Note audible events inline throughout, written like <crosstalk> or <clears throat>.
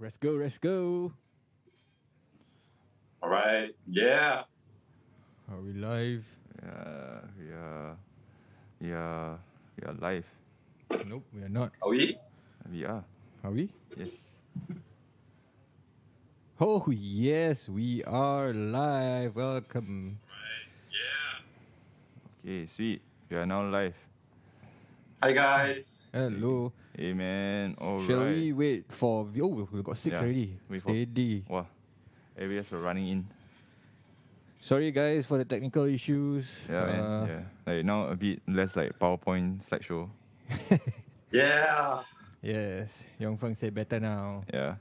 Let's go, let's go. All right. Yeah. Are we live? Yeah, we are, we are, we are live. Nope, we are not. Are we? We are. Are we? Yes. Oh, yes, we are live. Welcome. Right. Yeah. Okay, sweet. We are now live. Hi guys. Hello. Hey man. All Shall right. we wait for. Oh, we got six Yeah, already. wait for- Steady. Wow. Areas are running in. Sorry, guys, for the technical issues. Yeah, man. Uh, Yeah. Like now a bit less like PowerPoint slideshow. <laughs> Yeah. Yes, Yong Feng say better now. Yeah.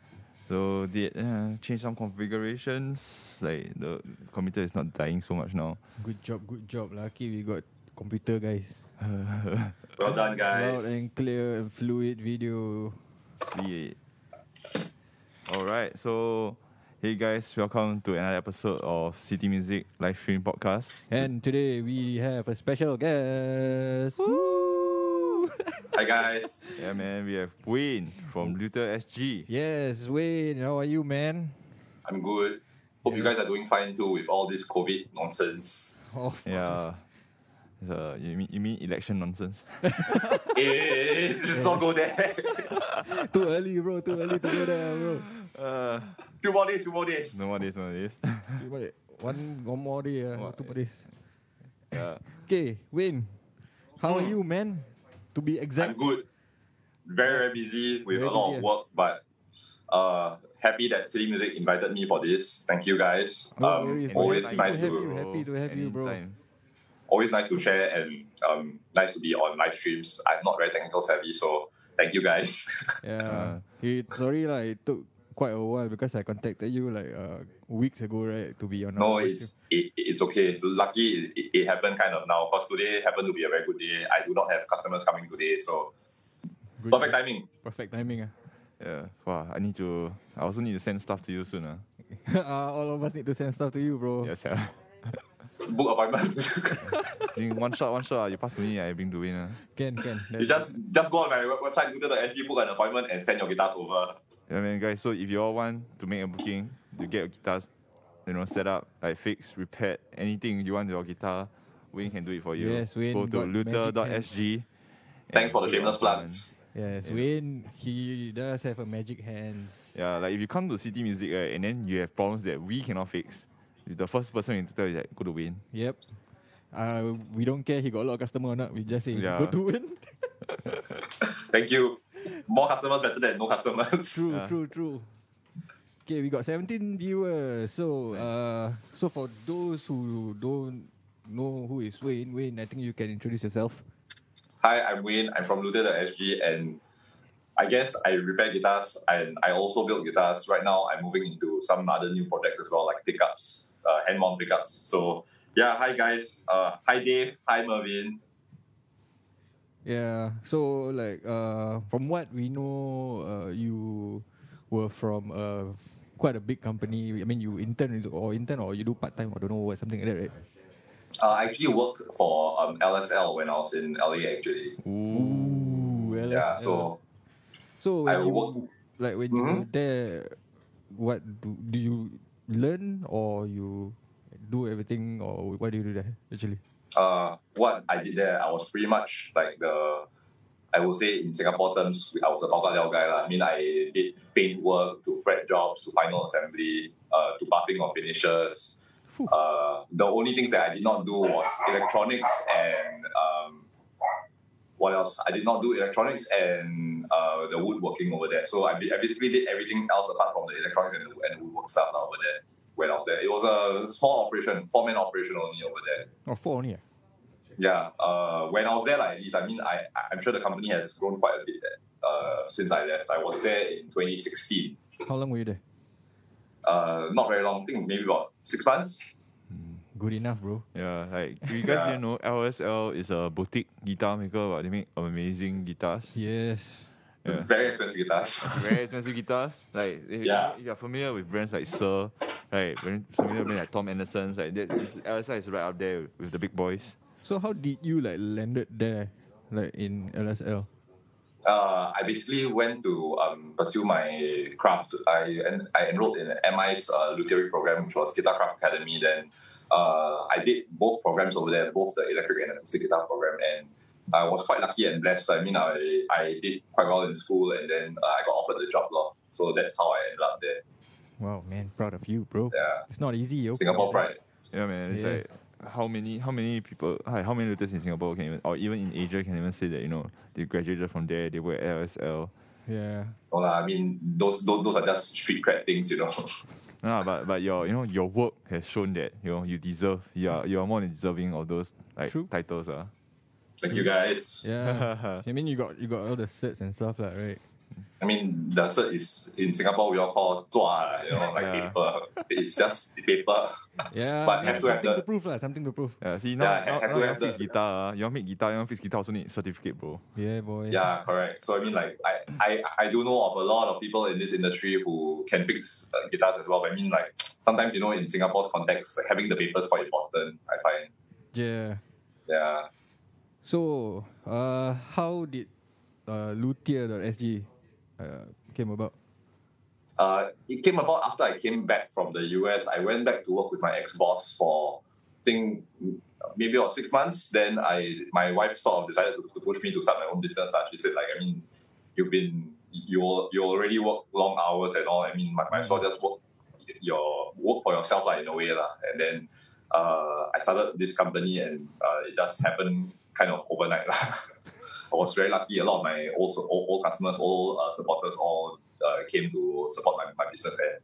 So did uh, change some configurations. Like the computer is not dying so much now. Good job, good job. Lucky we got computer, guys. Well done, guys. Loud and clear and fluid video. Sweet. All right. So, hey guys, welcome to another episode of City Music live stream podcast. And today we have a special guest. Woo! <laughs> Hi guys. Yeah, man, we have Wayne from Luthier SG. yes, Wayne, how are you, man? I'm good. Hope you guys are doing fine too with all this COVID nonsense. Oh, Yeah. It's, uh, you mean you mean election nonsense? <laughs> Eh, just not go there. <laughs> too early, bro. Too early to go there, bro. Uh, few more days, few more days. no more this, no more this. You want it? One, one more day, uh, What? two more days. yeah. Okay, Wayne, how are you, man? To be exact. I'm exact. good. Very, very busy with Very a lot busy, of work, but uh happy that City Music invited me for this. Thank you guys. No um, worries, always Happy nice to have to you. Happy to have you, bro. Anytime. Always nice to share and um nice to be on live streams. I'm not very technical savvy, so thank you guys. <laughs> Yeah. it, sorry, lah. It took quite a while because I contacted you like uh, weeks ago, right? To be on. No, our it's it, it's okay. Lucky it, it happened kind of now because today happened to be a very good day. I do not have customers coming today, so Good perfect job. timing. Perfect timing. ah. Yeah. Wow, I need to. I also need to send stuff to you soon. Uh. <laughs> uh, all of us need to send stuff to you, bro. Yes, yeah. Book appointment. <laughs> Think one shot, one shot. ah, You pass to me, I bring to Wayne. Uh. Can, can. <laughs> you just just go on my web- website, Google.sg, book an appointment, and send your guitars over. Yeah, man, guys. So if you all want to make a booking to get your guitars, you know, set up, like fixed, repaired, anything you want your guitar, Wayne can do it for you. Yes, Wayne Go to got magic luthier.sg. Thanks for the and shameless plugs. Yes, Yeah. Wayne, he does have a magic hands. Yeah, like if you come to City Music, right, and then you have problems that we cannot fix, the first person you need to tell is like, go to Wayne. Yep. Uh, we don't care he got a lot of customer or not. We just say Yeah. go to Wayne. <laughs> Thank you. More customers better than no customers. True, Yeah. true, true. Okay, we got 17 viewers. So, uh, so for those who don't know who is Wayne, Wayne, I think you can introduce yourself. Hi, I'm Wayne. I'm from Luthier.sg, and I guess I repair guitars and I also build guitars. Right now, I'm moving into some other new projects as well, like pickups, uh, hand mount pickups. So, yeah, hi guys. Uh, hi Dave. Hi Mervin. Yeah. So, like, uh, from what we know, uh, you were from uh, quite a big company. I mean, you intern or intern or you do part time or don't know what something like that, right? Uh, I actually worked for um, LSL when I was in LA. Actually, Ooh, yeah. So so I when you, worked. like when you were there, what do, do you learn or you do everything or what do you do there actually? uh, what I did there, I was pretty much like the, I would say in Singapore terms, I was a bao liao guy. lah. I mean, I did paint work to fret jobs to final assembly uh, to buffing of finishes. Uh, the only things that I did not do was electronics and um, what else? I did not do electronics and uh, the woodworking over there. So I, I basically did everything else apart from the electronics and the, and the woodwork stuff over there when I was there. It was a small operation, four man operation only over there. Oh, four only. ah? Yeah, uh, when I was there, like at least, I mean, I I'm sure the company has grown quite a bit. Uh, since I left, I was there in 2016. How long were you there? Uh, not very long. I think maybe about six months. Good enough, bro. Yeah, like if you <laughs> guys didn't know, LSL is a boutique guitar maker, but they make amazing guitars. Yes. Yeah. Very expensive guitars. <laughs> Very expensive guitars. Like if, Yeah. if you're familiar with brands like Suhr, right? Very familiar with like Tom Anderson's, like that is, LSL is right up there with the big boys. So how did you like landed there, like in LSL? uh, I basically went to um, pursue my craft. I en- I enrolled in MI's uh, luthier program, which was Guitar Craft Academy. Then uh, I did both programs over there, both the electric and acoustic guitar program, and I was quite lucky and blessed. I mean, I, I did quite well in school, and then uh, I got offered the job, law. So that's how I ended up there. Wow, man, proud of you, bro. Yeah, It's not easy, yo. Singapore pride. Yeah, man. It's Yeah. like how many how many people hi, how many luthiers in Singapore can even or even in Asia can even say that you know they graduated from there they were at LSL. Yeah. No, lah, I mean, those, those those are just street cred things, you know. <laughs> No, but but your you know your work has shown that you know you deserve you are you are more than deserving of those like True. titles. Uh. Thank you guys. Yeah. <laughs> I mean, you got you got all the certs and stuff, like, right? I mean, the cert is in Singapore we all call 抓, you know, like Yeah. paper. It's just paper. Yeah. But yeah, have to have the- to prove, lah. Something to prove. Yeah, see now, Yeah, now, have- now have to you have want fix the- guitar, uh, you want make guitar, you want fix guitar also need certificate, bro. Yeah, boy. Yeah, correct. So I mean, like I, I, I do know of a lot of people in this industry who can fix uh, guitars as well. But I mean, like sometimes you know, in Singapore's context, like, having the papers quite important. I find. Yeah. Yeah. So, uh, how did uh, Luthier.sg uh, came about? Uh, it came about after I came back from the US. I went back to work with my ex boss for, I think maybe about six months. Then I, my wife sort of decided to, to push me to start my own business. She said like, I mean, you've been you you already work long hours and all. I mean, might, might as well just work your work for yourself like in a way lah. And then uh, I started this company and uh, it just happened kind of overnight lah. <laughs> I was very lucky. A lot of my old old, old customers, old uh, supporters, all uh, came to support my, my business. And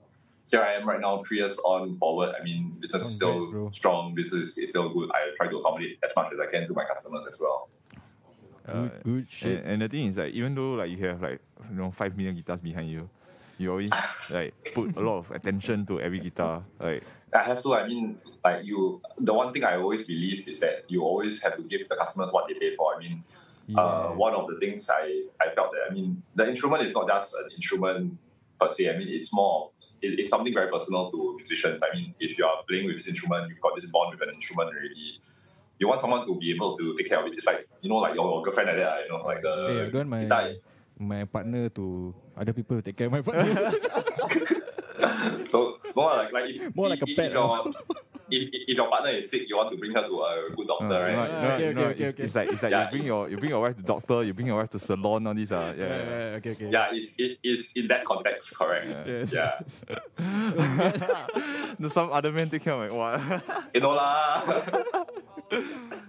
here I am right now, three years on forward. I mean, business is still Congrats, strong. Business is still good. I try to accommodate as much as I can to my customers as well. Uh, Good, good shit. And, and the thing is like even though like you have like you know five million guitars behind you, you always <laughs> like put a lot of attention to every guitar. Like I have to. I mean, like you. The one thing I always believe is that you always have to give the customers what they pay for. I mean, uh, one of the things I, I felt that I mean the instrument is not just an instrument per se. I mean it's more of it, it's something very personal to musicians. I mean if you are playing with this instrument, you've got this bond with an instrument already. You want someone to be able to take care of it. It's like you know like your girlfriend like that. You know like the Hey, I don't want guitar. my my partner to other people to take care of my partner. <laughs> So it's more like like if, More if, like a if, pet, your, if, if your partner is sick, you want to bring her to a good doctor, no, right? no, Ah, no, okay, no, okay, okay, it's, it's like it's like Yeah. you bring your you bring your wife to doctor, you bring your wife to salon, all these uh, yeah. Yeah, yeah. yeah, okay, okay. Yeah, it's it, it's in that context, correct? Yeah. Yes. Yeah. <laughs> no, some other men take care of my what? You know lah. <laughs>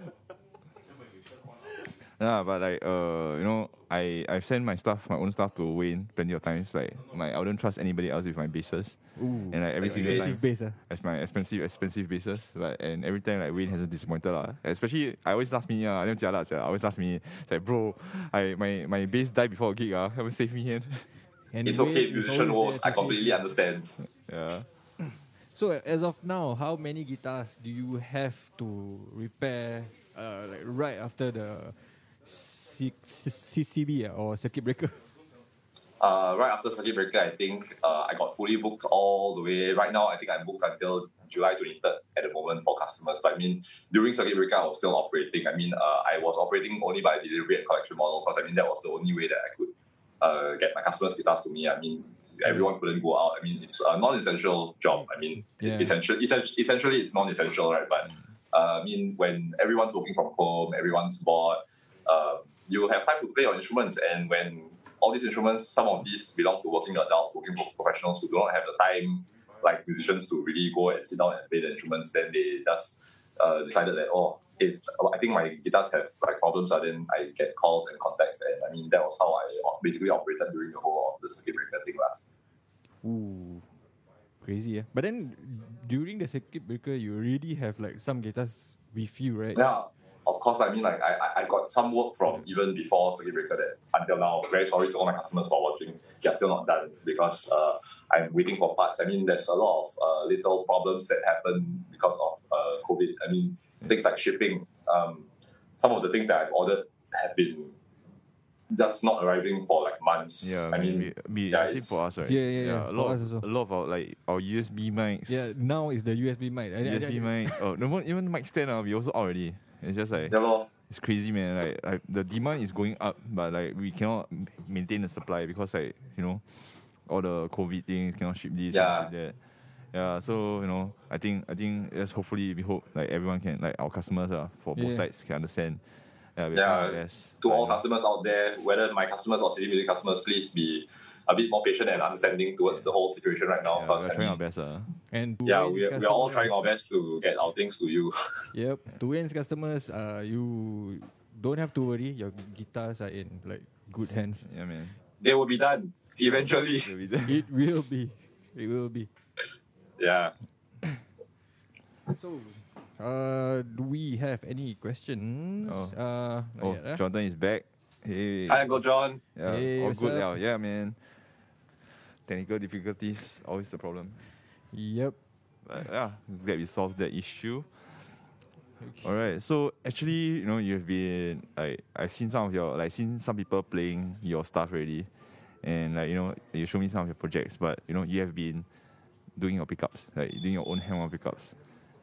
Yeah, but like uh, you know, I I've sent my stuff, my own stuff to Wayne plenty of times. Like my I wouldn't trust anybody else with my basses, Ooh. and like every single time, Expensive bass, ah. as my expensive expensive basses. But and every time like Wayne hasn't disappointed lah. Especially I always last me ah, I don't jialat sia. I always last minute. It's like bro, I my my bass died before a gig ah, haven't saved me yet. <laughs> And it's okay, is musician always woes. I completely understand. yeah. So as of now, how many guitars do you have to repair? Uh, like right after the C- C- CCB ah, or circuit breaker. Uh, right after circuit breaker, I think uh, I got fully booked all the way. Right now, I think I'm booked until July 23rd at the moment for customers. But I mean, during circuit breaker, I was still operating. I mean, uh, I was operating only by delivery and collection model because I mean that was the only way that I could uh, get my customers' guitars to me. I mean, everyone couldn't go out. I mean, it's a non-essential job. I mean, Yeah. essentially, essentially, essentially, it's non-essential, right? But uh, I mean, when everyone's working from home, everyone's bored, uh, you have time to play your instruments. And when all these instruments, some of these belong to working adults, working professionals who do not have the time, like musicians, to really go and sit down and play the instruments, then they just uh, decided that, oh, it, I think my guitars have like problems, and then I get calls and contacts. And I mean, that was how I basically operated during the whole of the circuit breaker thing. lah. Ooh, crazy. Yeah. But then during the circuit breaker, you already have like some guitars with you, right? Yeah, of course. I mean, like I, I- I got some work from even before circuit breaker that until now. Very sorry to all my customers for watching. They're still not done because uh, I'm waiting for parts. I mean, there's a lot of uh, little problems that happen because of uh, COVID. I mean, things like shipping. Um, some of the things that I've ordered have been just not arriving for like months. Yeah, I mean, we, we, yeah, same it's- for us, right? Yeah, yeah, yeah, A lot, of, a lot of our like our USB mics. Yeah, now is the USB mic. I- I- USB I- mic. Oh, no more even mic stand. Uh, we also out already. It's just like yeah, lor. it's crazy, man. Like, like the demand is going up, but like we cannot maintain the supply because like you know all the COVID things cannot ship this, cannot ship that. Yeah, so you know, I think I think yes, hopefully we hope like everyone can like our customers uh, for both Yeah. sides can understand. Yeah, Yeah, trying to all customers out there, whether my customers or City Music customers, please be a bit more patient and understanding towards the whole situation right now. Yeah, we're I trying our best. Uh. And to yeah, Wayne's we're, we're all trying our best to get our things to you. <laughs> Yep. To Wayne's customers, uh, you don't have to worry. Your guitars are in like good hands. Yeah, man. they will be done eventually. Yeah, we. It will be. It will be. yeah. So, uh, do we have any questions? Oh. Uh, Oh, yet, eh? Jonathan is back. Hey. Hi, Uncle John. Yeah, Hey, all good up? now. Yeah, man. Technical difficulties, always the problem. Yep. But yeah, glad we solved that issue. All right. So actually, you know, you've been like I've seen some of your like seen some people playing your stuff already, and like you know you show me some of your projects, but you know you have been doing your pickups, like doing your own hand pickups.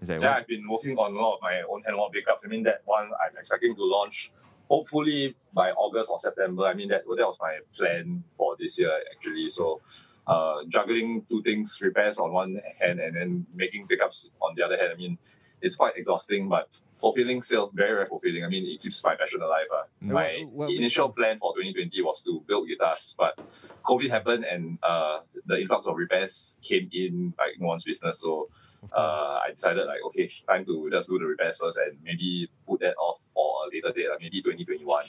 It's like Yeah, what- I've been working on a lot of my own handwork pickups. I mean, that one I'm expecting to launch hopefully by August or September. I mean, that, that was my plan for this year actually. So, uh, juggling two things, repairs on one hand and then making pickups on the other hand. I mean, it's quite exhausting, but fulfilling still, very, very fulfilling. I mean, it keeps my passion alive. Uh. Mm. My What- what- initial plan for 2020 was to build guitars, but COVID happened and uh, the influx of repairs came in like no one's business. So, uh, I decided like okay, time to just do the repairs first and maybe put that off for a later date, like maybe 2021.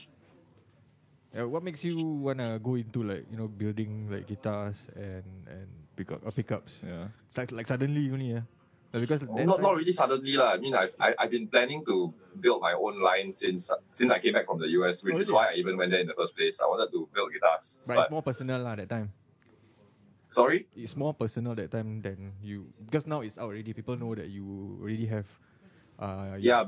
Uh, what makes you wanna go into like you know building like guitars and and Pickups. uh, pickups? yeah. It's like like suddenly only yeah. Uh, because that not, not really suddenly lah. I mean, I've I, I've been planning to build my own line since since I came back from the US, which Oh, is why I even went there in the first place. I wanted to build guitars, but but, it's more personal lah that time. sorry. It's more personal that time than you because now it's out already. People know that you already have. Uh, Yeah,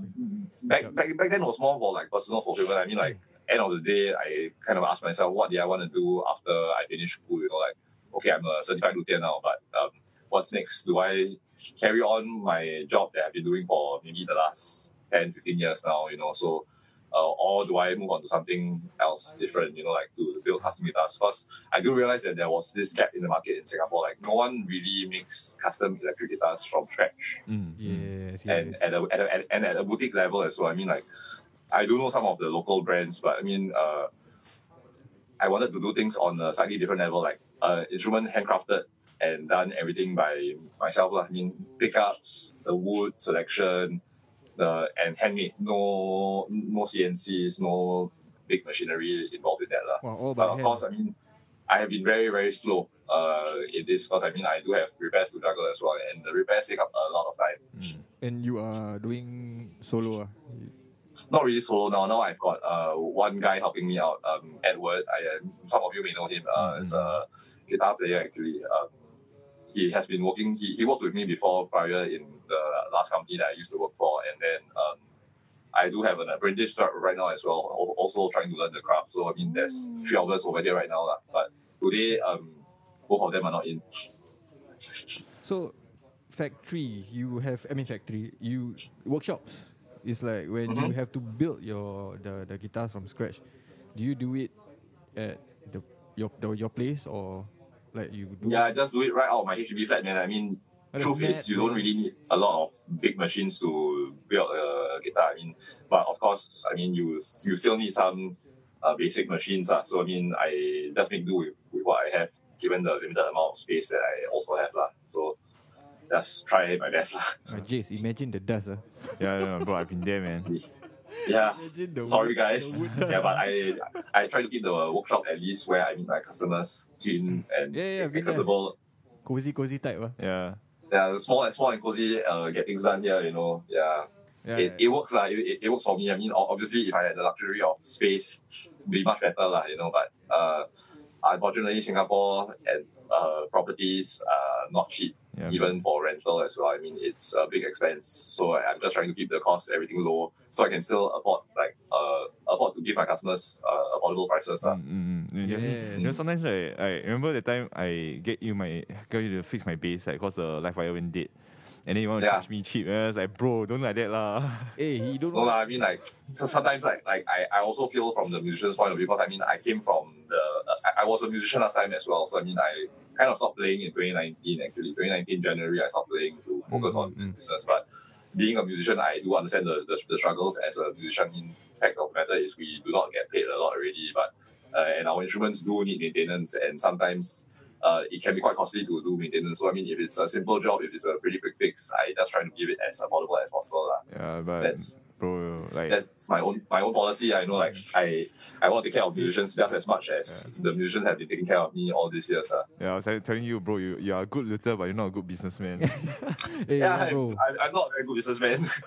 back, back back then it was more for like personal fulfillment. I mean, like end of the day, I kind of asked myself, what did I want to do after I finish school? You know, like okay, I'm a certified luthier now, but um, what's next? Do I carry on my job that I've been doing for maybe the last 10, 15 years now? You know, so. Uh, or do I move on to something else different, you know, like to build custom guitars? Because I do realize that there was this gap in the market in Singapore. Like, no one really makes custom electric guitars from scratch Mm, mm. Yes, and at a, at a, at, and at a boutique level as well. I mean, like, I do know some of the local brands, but I mean, uh, I wanted to do things on a slightly different level, like uh, instrument handcrafted and done everything by myself. I mean, pickups, the wood selection, the and handmade. No, no CNCs, no big machinery involved in that. Wow, all But of hand. course, I mean, I have been very, very slow uh, in this because I mean, I do have repairs to juggle as well, and the repairs take up a lot of time. And you are doing solo. ah. Not really solo now. Now I've got uh, one guy helping me out, um, Edward. I, um, some of you may know him. Uh, He's a guitar player actually. Um, he has been working. He, he worked with me before prior in the last company that I used to work for, and then um, I do have an apprentice right now as well. Also trying to learn the craft. So I mean, there's three of us over there right now, lah. But today, um, both of them are not in. So, factory, you have, I mean, factory, you, workshops. It's like when you Mhm. have to build your, the, the guitars from scratch. Do you do it at the, your, the, your place or like you do Yeah, I just do it right out of my HDB flat, man. I mean, truth is, you don't really need a lot of big machines to build a guitar. I mean, but of course, I mean, you you still need some uh, basic machines. Uh. So I mean, I just make do with, with what I have, given the limited amount of space that I also have. lah. So just try my best. lah. <laughs> Uh, Jace, imagine the dust. Uh. <laughs> Yeah, no, bro, I've been there, man. <laughs> yeah. The Sorry guys. the wood dust. Yeah, but I I try to keep the workshop at least where I meet my customers clean and Yeah, yeah, there. acceptable. cozy, cozy type. Uh. Yeah. Yeah, small and small and cozy. Uh, get things done here. You know. Yeah. Yeah, it, it works lah. It, it, works for me. I mean, obviously, if I had the luxury of space, it'd be much better lah. You know, but uh, unfortunately, Singapore and uh, properties are not cheap, Yeah. even for rental as well. I mean, it's a big expense. So I- I'm just trying to keep the cost everything low, so I can still afford like uh afford to give my customers uh, affordable prices. lah. Mm, mm, mm. You know- Yes. You know, sometimes right, I remember the time I get you my get you to fix my bass like cause the live wire went dead. and then you want to Yeah. charge me cheap. And I was like, bro, don't like that lah. Hey, <laughs> he don't No, know. lah, I mean, like, <tsk> so sometimes, like, like I, I also feel from the musician's point of view because I mean, I came from the, I, I was a musician last time as well. So I mean, I kind of stopped playing in 2019. Actually, 2019 January, I stopped playing to focus on Mm, mm. business. But being a musician, I do understand the, the, the struggles as a musician. In fact of the matter is we do not get paid a lot already, but uh, and our instruments do need maintenance, and sometimes uh, it can be quite costly to do maintenance. So I mean, if it's a simple job, if it's a pretty quick fix, I just try to give it as affordable as possible. lah. Yeah, but That's bro, like that's my own my own policy. I know like I I want to take care of musicians just as much as the musicians have been taking care of me all these years. Uh. yeah, I was telling you, bro, you, you are a good luthier, but you're not a good businessman. <laughs> Hey, Yeah, bro. I'm, I'm not a very good businessman. <laughs>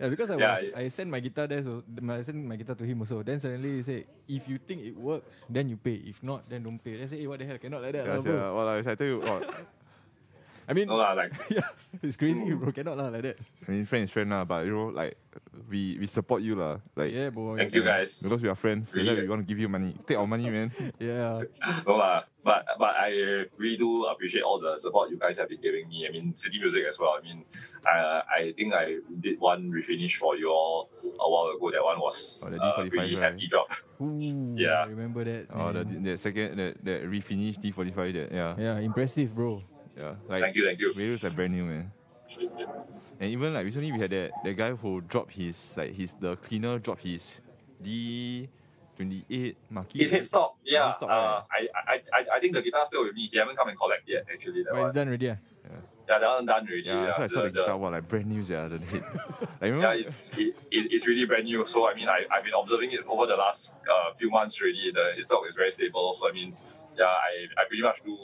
Yeah, because I Yeah, was, I sent my guitar there, so I sent my guitar to him also. Then suddenly he say, if you think it works, then you pay. If not, then don't pay. Then I say, hey, what the hell, cannot like that, yeah, lah, bro. yeah, well, like, I tell you, oh, <laughs> I mean, no lah, like <laughs> yeah, it's crazy, bro. Cannot lah like that. I mean, friend is friend lah, but you know, like we we support you lah, like Yeah, boy. thank you guys. because we are friends. That's why Really? we want to give you money. Take our money, man. <laughs> Yeah. <laughs> No lah, but but I really do appreciate all the support you guys have been giving me. I mean, city music as well. I mean, I I think I did one refinish for you all a while ago. That one was Oh, the uh, D45 really right? hefty job. Ooh, Yeah. I remember that. Oh, the, the second, that that refinish D45, that yeah, yeah, impressive, bro. Yeah, like Thank you, thank you. Radios are brand new, man. And even like recently, we had that that guy who dropped his like his the cleaner dropped his D twenty eight Marquis. His headstock, yeah. Headstock, uh, I, I I I think the guitar's still with me. He haven't come and collect yet. Actually, that But one. it's done already. yeah. Yeah, that one done already. Yeah, so I saw the, the- guitar, wow, like brand new, yeah, the head. <laughs> like Yeah, it's it, it, it's really brand new. So I mean, I I've been observing it over the last uh, few months. Really, the headstock is very stable. So I mean, yeah, I, I pretty much do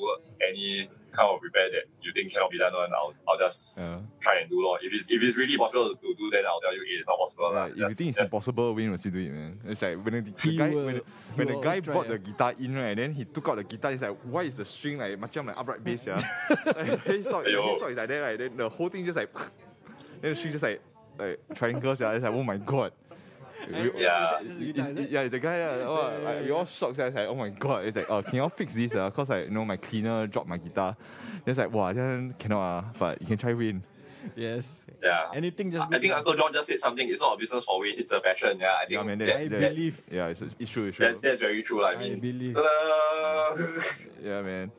any kind of repair that you think cannot be done on. I'll, I'll just Yeah. try and do lor. If it's if it's really possible to do, then I'll tell you eh, it's not possible. Yeah, lah. if you think it's impossible, Wayne will still do it, man. It's like when the, the guy will- when, when the guy always try, brought yeah. the guitar in, right, and then he took out the guitar, he's like, why is the string like macam like upright bass, yeah? <laughs> like, his stock, his Aiyo. is like that, right? Then the whole thing just like, <laughs> then the string just like like triangles, yeah. It's like, oh my god. We- Yeah. It's- it's- yeah, the guy, yeah, oh, like, we all shocked. Yeah. It's like, oh my god. It's like, oh, can y'all fix this? Uh? Cause like, you know, my cleaner dropped my guitar. It's like, wow, then cannot. Uh, but you can try win. Yes. yeah. Anything just I think. Uncle John just said something. It's not a business for Wayne, it's a passion. Yeah, I think Yeah, man, that- that's, I that's, believe. Yeah, it's, it's true, it's true. that, that's very true. lah. I I mean, believe. uh, <laughs> yeah, man.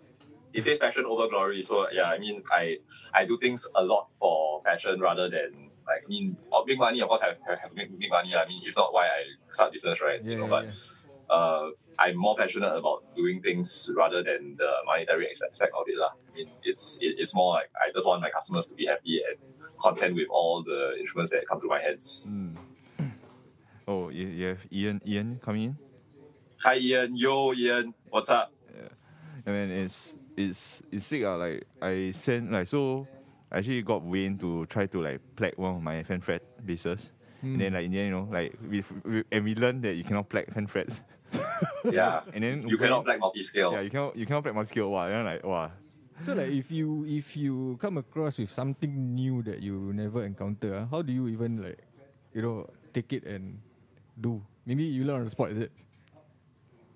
it says passion over glory. So yeah, I mean, I I do things a lot for passion rather than like I mean, uh, make money. Of course, I have, have to make, make money. I mean, if not, why I start business, right? Yeah, you know, yeah, but yeah. uh, I'm more passionate about doing things rather than the monetary aspect of it. lah. I mean, it's it, it's more like I just want my customers to be happy and content with all the instruments that come to my hands. Mm. Oh, you, you have Ian Ian coming in? Hi Ian, yo Ian, what's up? I mean, it's it's it's sick. Uh, like I sent like so. I actually got Wayne to try to like plug one of my fan fret basses, Hmm. and then like in the end, you know, like we, we and we learned that you cannot plug fan frets, <laughs> Yeah, <laughs> and then you cannot Wayne- play multi-scale. Yeah, you cannot you cannot plug multi scale. Wow, then like wow. So like if you if you come across with something new that you never encounter, ah, how do you even like you know take it and do? Maybe you learn on the spot, is it?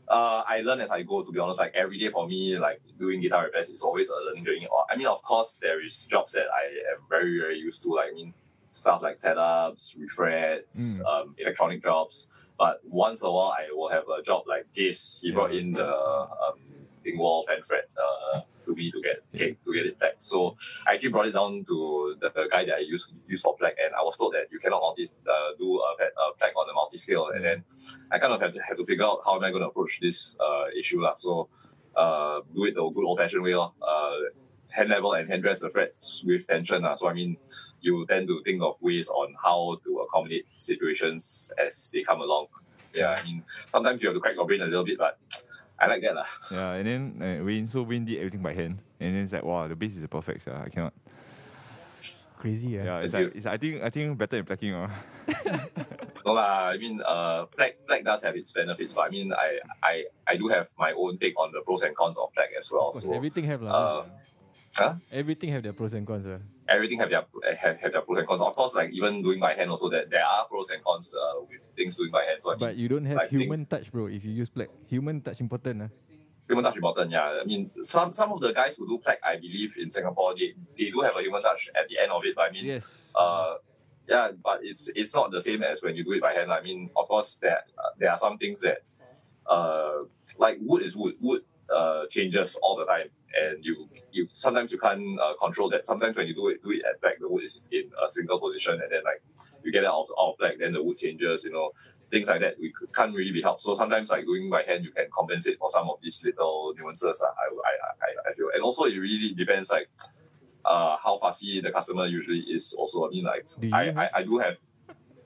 Uh, I learn as I go. To be honest, like every day for me, like doing guitar repairs is always a learning journey. Or- I mean, of course, there is jobs that I am very very used to. Like I mean, stuff like setups, refrets, Mm. um, electronic jobs. But once in a while, I will have a job like this. He brought in the um, Dingwall fan fret uh, to me to get to get it back. So I actually brought it down to the, the guy that I use use for Plek, and I was told that you cannot multi uh, do a, a Plek on the multi scale, and then I kind of have to have to figure out how am I going to approach this uh, issue lah. So uh, do it the good old fashioned way lah. Uh, hand level and hand dress the frets with tension lah. So I mean, you tend to think of ways on how to accommodate situations as they come along. Yeah, I mean sometimes you have to crack your brain a little bit, but I like that lah. <laughs> Yeah, and then uh, Wayne so Wayne did everything by hand, and then it's like wow, the bass is perfect. Yeah, I cannot. Crazy, yeah. Yeah, it's like it's, I think I think better than plucking. Uh. <laughs> No lah, I mean, uh, Plek Plek does have its benefits, but I mean, I I I do have my own take on the pros and cons of Plek as well. Of course, So everything have lah. uh, huh? Everything have their pros and cons. ah. Everything have their have, have their pros and cons. Of course, like even doing by hand also that there are pros and cons uh, with things doing by hand. So I mean, But you don't have like human things- touch, bro. If you use Plek, human touch important. ah. human touch important. Yeah, I mean, some some of the guys who do Plek, I believe in Singapore, they, they do have a human touch at the end of it. But I mean, Yes. uh, yeah, but it's it's not the same as when you do it by hand. I mean, of course, there uh, there are some things that, uh, like wood is wood. Wood uh changes all the time, and you you sometimes you can't uh, control that. Sometimes when you do it do it at back, the wood is in a single position, and then like you get it out of, out of Plek, then the wood changes. You know, things like that. We can't really be helped. So sometimes like doing by hand, you can compensate for some of these little nuances. uh, I I I, I feel, and also it really depends like uh, how fussy the customer usually is. Also, I mean, like Do I, have- I, I do have,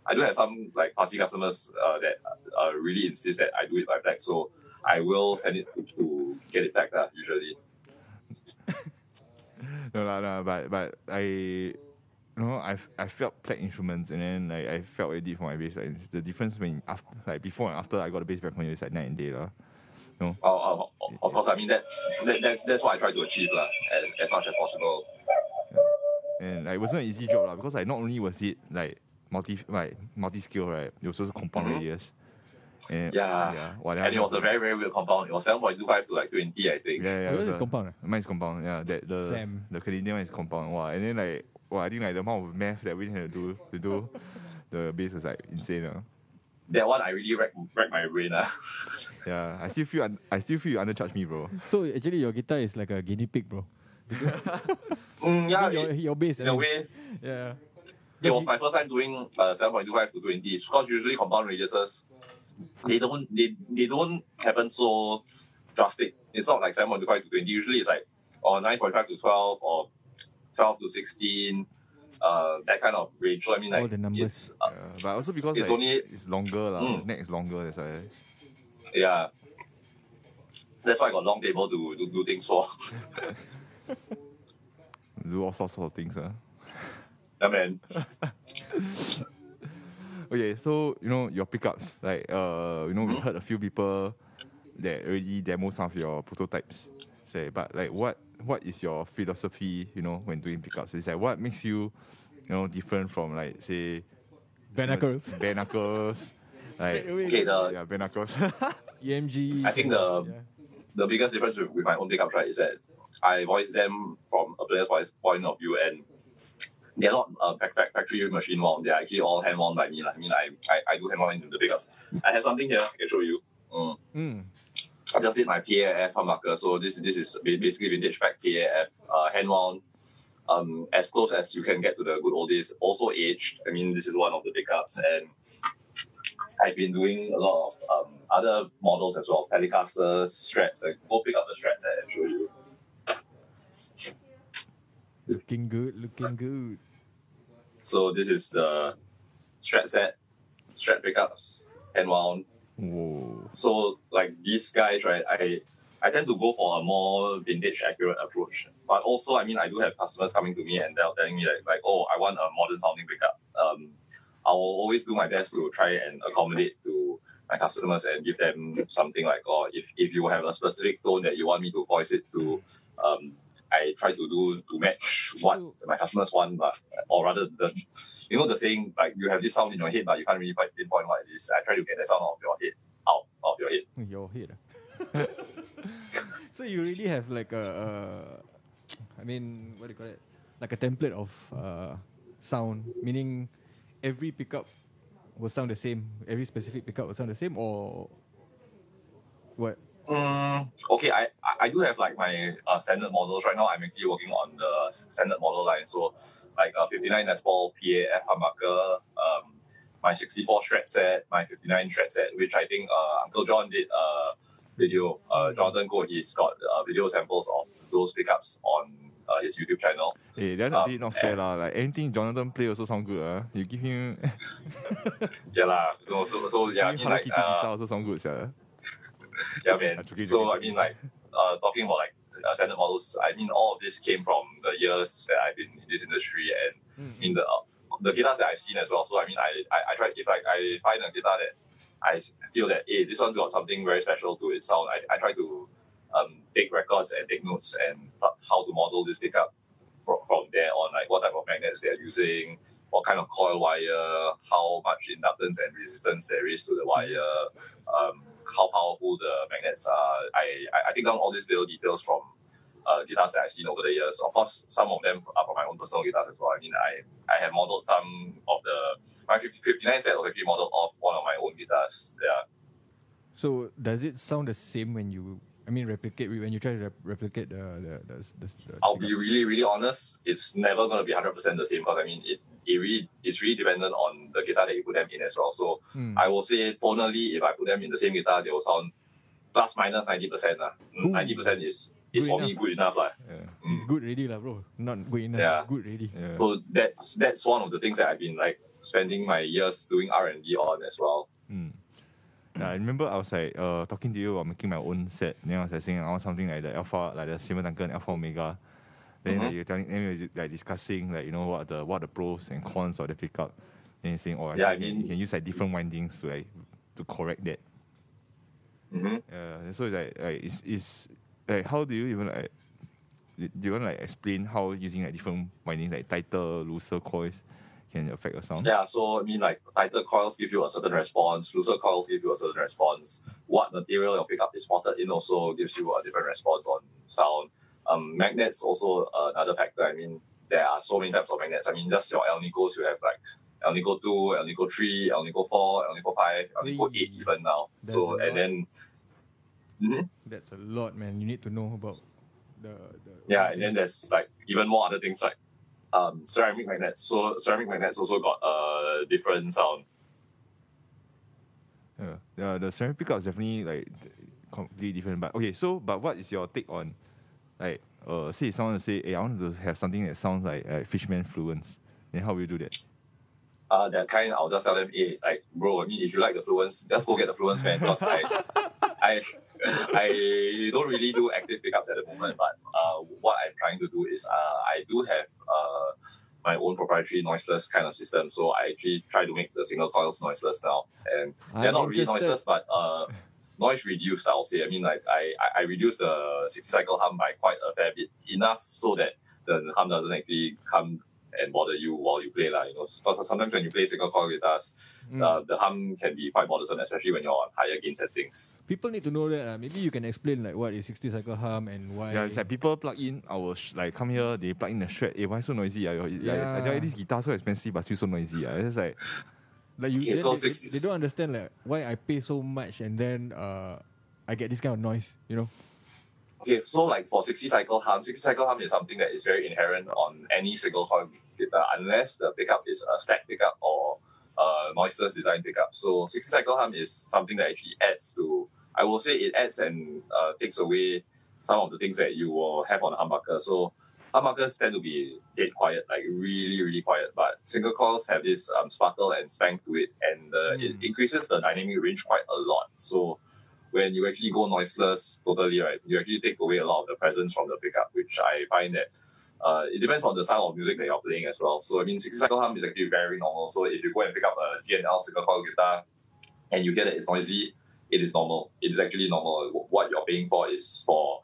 I do have some like fussy customers uh, that uh, really insist that I do it by Plek. So I will send it to, to get it back. Uh, usually, <laughs> No, no, no, but but I, you know, I I felt Plek instruments and then like I felt it did for my bass. Like the difference when after like before and after I got the bass back from you is like night and day lah. uh, uh, of course, I mean that's that, that's that's what I try to achieve lah, as, as much as possible. And like, it wasn't an easy job lah because like not only was it like multi like multi scale right, it was also compound Mhm. radius. And Yeah. yeah, well, And it was a very very weird compound. It was seven point two five to like twenty, I think. yeah, yeah. it Yours was is a- compound. ah? Mine is compound, yeah. That the Sam. the Canadian one is compound. Wow. And then like wow, I think like the amount of math that we had to do to do <laughs> the bass was like insane. Uh. That one I really wrecked, wrecked my brain. Uh. <laughs> Yeah. I still feel un- I still feel you undercharge me, bro. <laughs> So actually, your guitar is like a guinea pig, bro. Mm, yeah, your, it- your bass. I in a way, Yeah. It was my first time doing uh, 7.25 to 20 because usually compound radiuses they don't they, they don't happen so drastic it's not like 7.25 to 20 usually it's like or 9.5 to 12 or 12 to 16 uh, that kind of range so I mean like All the numbers. uh, Yeah. But also because It's like, only- it's longer. Mm. The neck is longer, that's why. yeah that's why I got long table to, to do things for <laughs> Do all sorts of things. Uh. Yeah man <laughs> Okay, so you know your pickups, like uh, you know, we Mhm. heard a few people that already demo some of your prototypes. Say, but like, what what is your philosophy? You know, when doing pickups, it's like what makes you, you know, different from like say, Bare knuckles. bare knuckles, <laughs> like Straight away. okay the yeah, bare knuckles. <laughs> EMG. I think the- Yeah. the biggest difference with, with my own pickups, right, is that I voice them from a player's voice point of view, and they're not uh, fac- fac- factory machine wound. They're actually all hand wound by me. Like, I mean, I, I, I do hand wound into the pickups. I have something here I can show you. Mm. Mm. I just did my PAF marker. So this this is ba- basically vintage pack PAF uh, hand wound. Um, as close as you can get to the good old days. Also aged. I mean, this is one of the pickups, and I've been doing a lot of um, other models as well. Telecasters, strats. I go pick up the strats and show you. Looking good, looking good. So this is the strat set, strat pickups, hand wound. Whoa. So like these guys, right? I I tend to go for a more vintage accurate approach. But also, I mean, I do have customers coming to me and they're telling me like, like oh, I want a modern sounding pickup. Um, I will always do my best to try and accommodate to my customers and give them something like, oh, if, if you have a specific tone that you want me to voice it to, um, I try to do to match what my customers want, but or rather the, you know, the saying like you have this sound in your head, but you can't really quite pinpoint what it is. I try to get that sound out of your head, out of your head. Your head. <laughs> so you really have like a, a, I mean, what do you call it? Like a template of uh, sound, meaning every pickup will sound the same. Every specific pickup will sound the same, or what? Mm, okay, I, I- do have like my uh, standard models right now. I'm actually working on the standard model line. So, like a 59 Les Paul PAF humbucker, um, my 64 shred set, my 59 shred set, which I think uh, Uncle John did a video. Uh, Jonathan Goh, he's got uh, video samples of those pickups on uh, his YouTube channel. Hey, that's Um, a bit not fair lah. Like anything Jonathan play also sound good. Uh. You give him <laughs> Yeah, lah. No, so, so yeah, I mean, like, uh, guitar also sound good, sia. Yeah, man. Ah, joking, So I mean, like, uh, talking about like uh, standard models. I mean, all of this came from the years that I've been in this industry, and Mm. in the uh, the guitars that I've seen as well. So I mean, I I, I try if like I find a guitar that I feel that hey, this one's got something very special to its sound. I, I try to um, take records and take notes and how to model this pickup from, from there on. Like what type of magnets they're using, what kind of coil wire, how much inductance and resistance there is to the wire. Um, how powerful the magnets are. I, I, I take down all these little details from uh, guitars that I've seen over the years. Of course, some of them are from my own personal guitars as well. I mean, I, I have modeled some of the, my 50, 59 set was actually modeled off one of my own guitars. Yeah. So does it sound the same when you? I mean, replicate when you try to rep- replicate the the, the, the, the I'll be really, really honest. It's never gonna be hundred percent the same because I mean it. It really, it's really dependent on the guitar that you put them in as well. So Hmm. I will say tonally, if I put them in the same guitar, they will sound plus minus ninety percent. Ooh. Ninety percent is is Good for me enough. good enough. lah. Yeah. It's good already, lah, bro. Not good enough. Yeah. It's good already. Yeah. So that's that's one of the things that I've been like spending my years doing R and D on as well. Mm. Yeah, I remember I was like uh, talking to you about making my own set. Then I was like saying I want something like the Alpha, like the Seymour Duncan Alpha Omega. Then like, Mhm. you're telling, were like discussing like you know what the what the pros and cons of the pickup. Then you're saying, oh, Yeah, I mean- you can use like different windings to like to correct that. hmm Yeah, so it's like, like it's, it's like how do you even like do you want to like explain how using like different windings like tighter, looser coils can affect your sound? Yeah, so I mean, like tighter coils give you a certain response, looser coils give you a certain response. What material your pickup is potted in also gives you a different response on sound. Um, magnets also another factor. I mean, there are so many types of magnets. I mean, just your Alnicos, you have like Alnico 2, Alnico 3, Alnico 4, Alnico 5, Alnico 8 Wee. even now. That's so, and then, Mhm. That's a lot, man. You need to know about the the. yeah, and then there's like even more other things like um, ceramic magnets. So, ceramic magnets also got a different sound. Yeah, yeah. The ceramic pickup is definitely like completely different. But okay, so but what is your take on like uh say someone to say, hey, I want to have something that sounds like uh, Fishman Fluence. Then how will you do that? uh, that kind, I'll just tell them, hey, like, bro, I mean, if you like the Fluence, just go get the Fluence, man. Because I, I, I don't really do active pickups at the moment, but uh, what I'm trying to do is uh, I do have uh, my own proprietary noiseless kind of system. So I actually try to make the single coils noiseless now. And they're I'm not really interested. noiseless, but uh, noise reduced, I'll say. I mean, like, I, I, I reduced the 60 cycle hum by quite a fair bit, enough so that the hum doesn't actually come and bother you while you play. Like, you know, because sometimes when you play single coil guitars, Mm. uh, the hum can be quite bothersome, especially when you're on higher gain settings. People need to know that. Uh, maybe you can explain like what is 60 cycle hum and why. Yeah, it's like people plug in our sh- like come here, they plug in the shred. Hey, why so noisy? Ah? Your- Like, I tell you, this guitar so expensive but still so noisy. Ah. It's like Like you, Okay, so they, 60 they don't understand like why I pay so much and then uh, I get this kind of noise. You know. Okay, so like for 60 cycle hum, 60 cycle hum is something that is very inherent on any single coil guitar, unless the pickup is a stack pickup or a noiseless design pickup. So 60 cycle hum is something that actually adds to, I will say it adds and uh, takes away some of the things that you will have on a humbucker. So humbuckers tend to be dead quiet, like really, really quiet. But single coils have this um, sparkle and spank to it, and uh, it Mm. increases the dynamic range quite a lot. So when you actually go noiseless totally, right, you actually take away a lot of the presence from the pickup, which I find that uh, it depends on the style of music that you're playing as well. So I mean, 60 cycle hum is actually very normal. So if you go and pick up a G&L single coil guitar and you hear that it's noisy, it is normal. It is actually normal. What you're paying for is for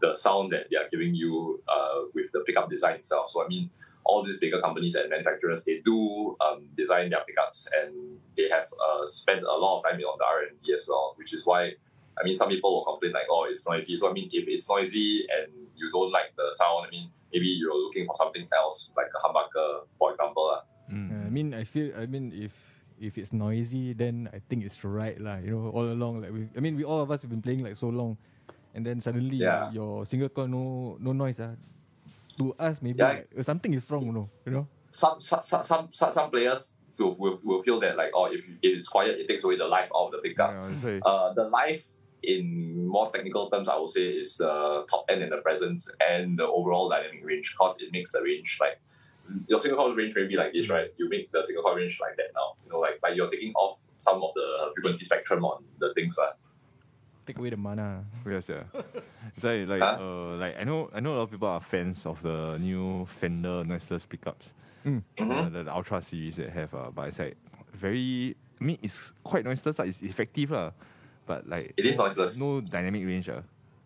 the sound that they are giving you uh, with the pickup design itself. So I mean, all these bigger companies and manufacturers they do um, design their pickups and they have uh, spent a lot of time on the R and D as well, which is why I mean some people will complain like, oh, it's noisy. So I mean, if it's noisy and you don't like the sound, I mean, maybe you're looking for something else like a humbucker, for example. lah. mm. I mean, I feel. I mean, if if it's noisy, then I think it's right, lah. You know, all along, like we. I mean, we all of us have been playing like so long, and then suddenly Yeah. your single coil no no noise, ah. To us, maybe Yeah. like, something is wrong, you know. You know. some some some some, some some players will, will, will feel that like oh if, if it's quiet it takes away the life out of the pickup. Yeah, Uh, the life in more technical terms I would say is the top end and the presence and the overall dynamic range because it makes the range like your single coil range may be like this right you make the single coil range like that now you know like like you're taking off some of the frequency spectrum on the things lah. Take away the mana. Yes, yeah. It's like like Huh? uh like I know I know a lot of people are fans of the new Fender noiseless pickups, Mm. uh, Mhm. the, the Ultra series that have. Uh, but it's like very. I mean, it's quite noiseless. Like, it's effective, lah. But like It is no, noiseless. No dynamic range, uh,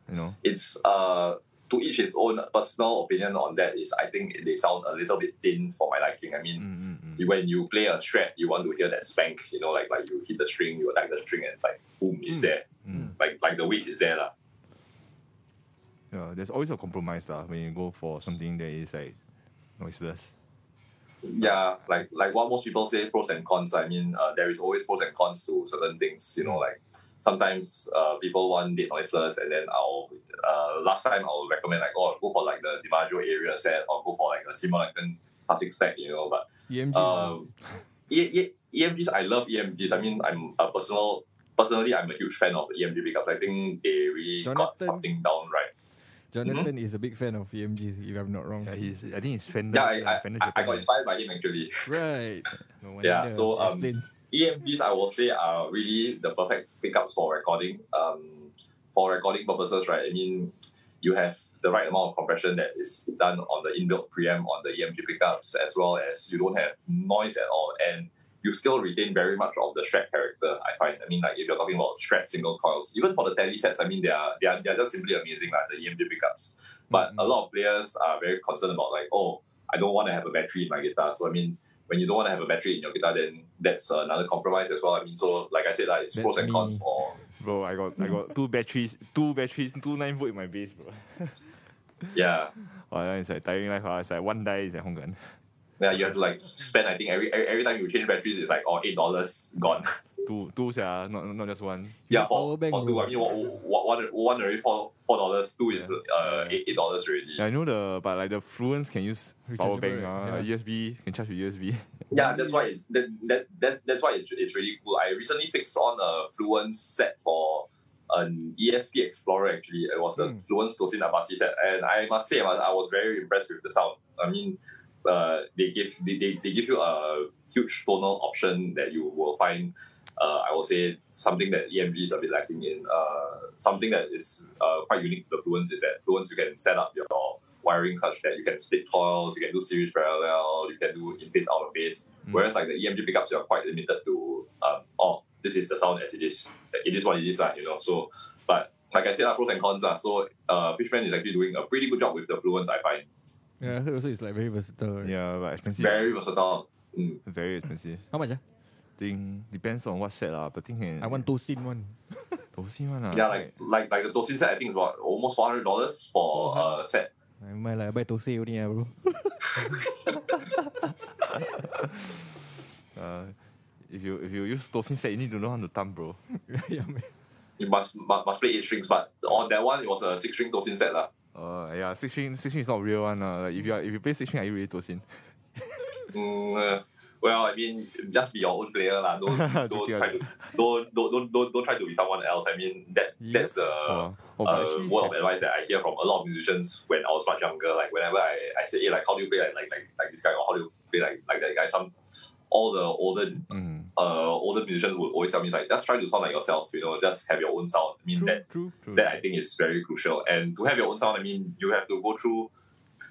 You know. It's uh to each his own personal opinion on that is I think they sound a little bit thin for my liking. I mean, Mm, mm, mm. when you play a strat, you want to hear that spank, you know, like like you hit the string, you attack the string, and it's like boom, it's Mm. there. Mm. Like like the weight is there, lah. Yeah, there's always a compromise lah when you go for something that is like noiseless. Yeah, like like what most people say, pros and cons. I mean, uh, there is always pros and cons to certain things. You know, like sometimes uh, people want dead noiseless, and then I'll uh, last time I'll recommend like oh go for like the DiMarzio area set or go for like a Seymour Duncan classic set, You know, but EMG. um, E- E- EMGs, I love EMGs. I mean, I'm a personal, personally, I'm a huge fan of EMG pickups. I think they really got something down right. Jonathan is a big fan of EMGs, if I'm not wrong. Yeah, he's. I think he's Fender. Yeah, I, I, Fender I, I got inspired by him actually. Right. <laughs> No Yeah, so, um, Explains. EMGs, I will say, are really the perfect pickups for recording. Um, for recording purposes, right? I mean, you have the right amount of compression that is done on the inbuilt preamp on the EMG pickups, as well as you don't have noise at all, and you still retain very much of the Strat character. I find. I mean, like if you're talking about Strat single coils, even for the tele sets, I mean, they are they are, they are just simply amazing, like the EMG pickups. But a Mhm. lot of players are very concerned about like, oh, I don't want to have a battery in my guitar. So I mean, when you don't want to have a battery in your guitar, then that's another compromise as well. I mean, so like I said, like it's That's pros and me. cons for Bro, I got I got two batteries, two batteries, two nine volt in my base, bro. <laughs> yeah. Wow, that is like tiring life. ah. It's like one die is at gun. Yeah, you have to like spend. I think every every, every time you change batteries, it's like oh eight dollars gone. <laughs> Two, two, yeah, not not just one. yeah, Power for, for two. I mean, one, one, one already four four dollars. Two is uh eight eight dollars already. Yeah, I know the, but like the Fluence can use power bank, right? uh, Yeah. USB can charge with USB. <laughs> Yeah, that's why it's that, that, that that's why it's, it's really cool. I recently fixed on a Fluence set for an ESP Explorer actually. It was the Hmm. Fluence Tosin Abasi set. And I must say I was, I was very impressed with the sound. I mean uh, they give they, they, they give you a huge tonal option that you will find uh, I will say something that EMG is a bit lacking in. Uh, something that is uh, quite unique to the Fluence is that Fluence you can set up your wiring such that you can split coils, you can do series parallel, you can do in phase out of phase. Mm. Whereas like the EMG pickups, you're quite limited to um, oh this is the sound as it is. It is what it is, like, you know. So, but like I said, uh, pros and cons. Uh, so, uh, Fishman is actually doing a pretty good job with the Fluence. I find Yeah, I heard also it's like very versatile. Right? yeah, but expensive. very versatile. Mm. very expensive. How much? Ah? Think depends on what set lah. But think can. I want Tosin one. <laughs> Tosin one lah. Yeah, like like like the Tosin set, I think is about almost four hundred dollars for a set. I might like I buy Tosei only, ah, bro. <laughs> uh, if you if you use Tosin set, you need to know how to thumb, bro. <laughs> yeah, man. You must must, must play eight strings, but on that one it was a six string Tosin set lah. Uh, yeah, six string, six string is not real one. Uh. Like if you are, if you play six string, are you really Tosin? Mm, uh, well, I mean, just be your own player lah. Don't <laughs> don't try to don't, don't don't don't don't try to be someone else. I mean that Yep. that's the oh, oh, uh, actually, word of advice that I hear from a lot of musicians when I was much younger. Like whenever I, I say, hey, like how do you play like like like, like this guy or how do you play like like that guy? Some all the older mm, uh older musicians would always tell me like just try to sound like yourself. You know, just have your own sound. I mean True, that true. true. that I think is very crucial. And to have your own sound, I mean, you have to go through.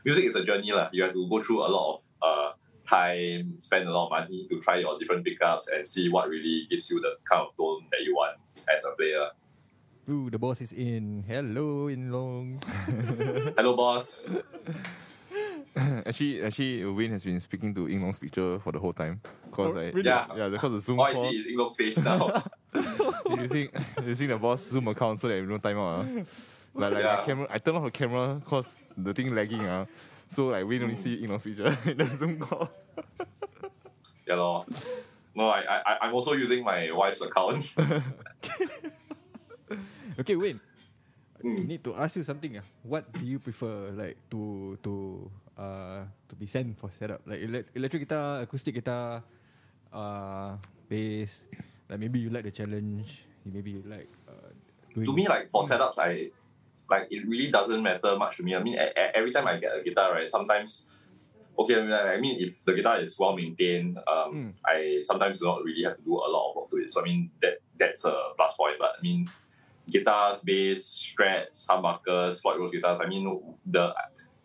Music is a journey, lah. You have to go through a lot of uh, time, spend a lot of money to try your different pickups and see what really gives you the kind of tone that you want as a player. Ooh, the boss is in. Hello, in long. <laughs> Hello, boss. actually, actually, Wayne has been speaking to Inglong's picture for the whole time. Cause Oh, like, really? Yeah. yeah, because the Zoom All I call, see is Inglong's face now. <laughs> using using the boss Zoom account so that no time out. Uh. Like, like Yeah. my camera, I turn off the camera cause the thing lagging. Uh. So like Wayne only see Inglong's picture <laughs> in the Zoom call. yeah, lor. No, I, I, I'm also using my wife's account. <laughs> Okay, Wayne. Mm. Need to ask you something. Ah, What do you prefer, like to to uh to be sent for setup? Like elec- electric guitar, acoustic guitar, uh, bass. Like maybe you like the challenge. Maybe you like. Uh, doing to me, like for setups, I like it really doesn't matter much to me. I mean, a, a- every time I get a guitar, right, sometimes okay, I mean, I mean if the guitar is well maintained, um, Mm. I sometimes do not really have to do a lot of work to it. So I mean that that's a plus point. But I mean, guitars, bass, strats, humbuckers, Floyd Rose guitars. I mean the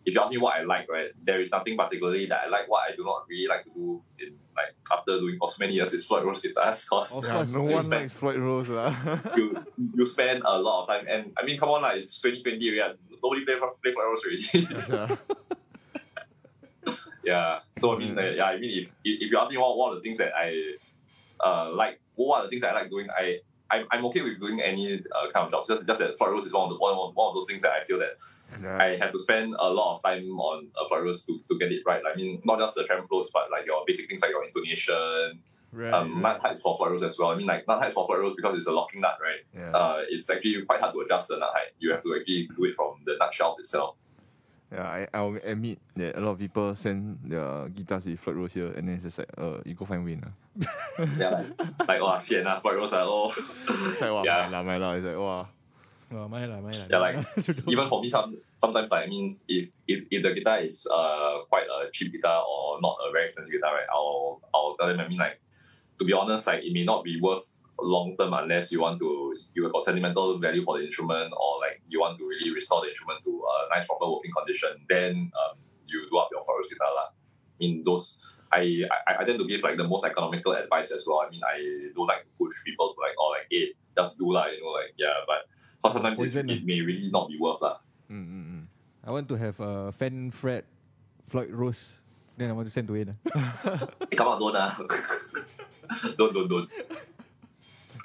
if you ask me what I like, right, there is nothing particularly that I like. What I do not really like to do in like after doing for so many years is Floyd Rose guitars <laughs> because Of Yeah, course, no you one spend- likes Floyd Rose lah. you <laughs> you spend a lot of time and I mean come on like it's 2020 yeah. Nobody play play Floyd Rose already. yeah. <laughs> yeah. So I mean Mm. uh, yeah, I mean if, if if you ask me what what are the things that I uh like what are the things that I like doing, I I'm, I'm okay with doing any uh, kind of jobs. Just just that Floyd Rose is one of the one one of those things that I feel that Yeah. I have to spend a lot of time on uh, Floyd Rose to, to get it right. I mean, not just the tremolos, but like your basic things like your intonation, Right. um, nut heights for Floyd Rose as well. I mean, like nut heights for Floyd Rose because it's a locking nut, right? yeah. Uh, it's actually quite hard to adjust the nut height. You have to actually do it from the nut shelf itself. Yeah, I I'll admit that a lot of people send their guitars with Floyd Rose here, and then it's just like, uh, you go find Wayne. lah. <laughs> Yeah, like, like oh, sian ah, Floyd Rose ah, oh. It's like, wow, Yeah. yeah. my lah, It's like, wow. Oh, my lah, my lah. Yeah, like, <laughs> Even for me, some sometimes like, I mean, if, if if the guitar is uh quite a cheap guitar or not a very expensive guitar, right? I'll I'll tell them. I mean, like to be honest, like it may not be worth long term unless you want to you have got sentimental value for the instrument or like you want to really restore the instrument to a nice proper working condition. Then um you do up your Floyd Rose guitar lah. I mean those. I, I, I tend to give like the most economical advice as well. I mean, I don't like to push people to like, oh, like, hey, just do lah, you know, like, yeah. But because sometimes Poison, it may really not be worth lah. Mm, mm, mm. I want to have a fan fret Floyd Rose. Then I want to send to Wayne. ah. <laughs> Hey, come on, don't ah. <laughs> don't, don't, don't.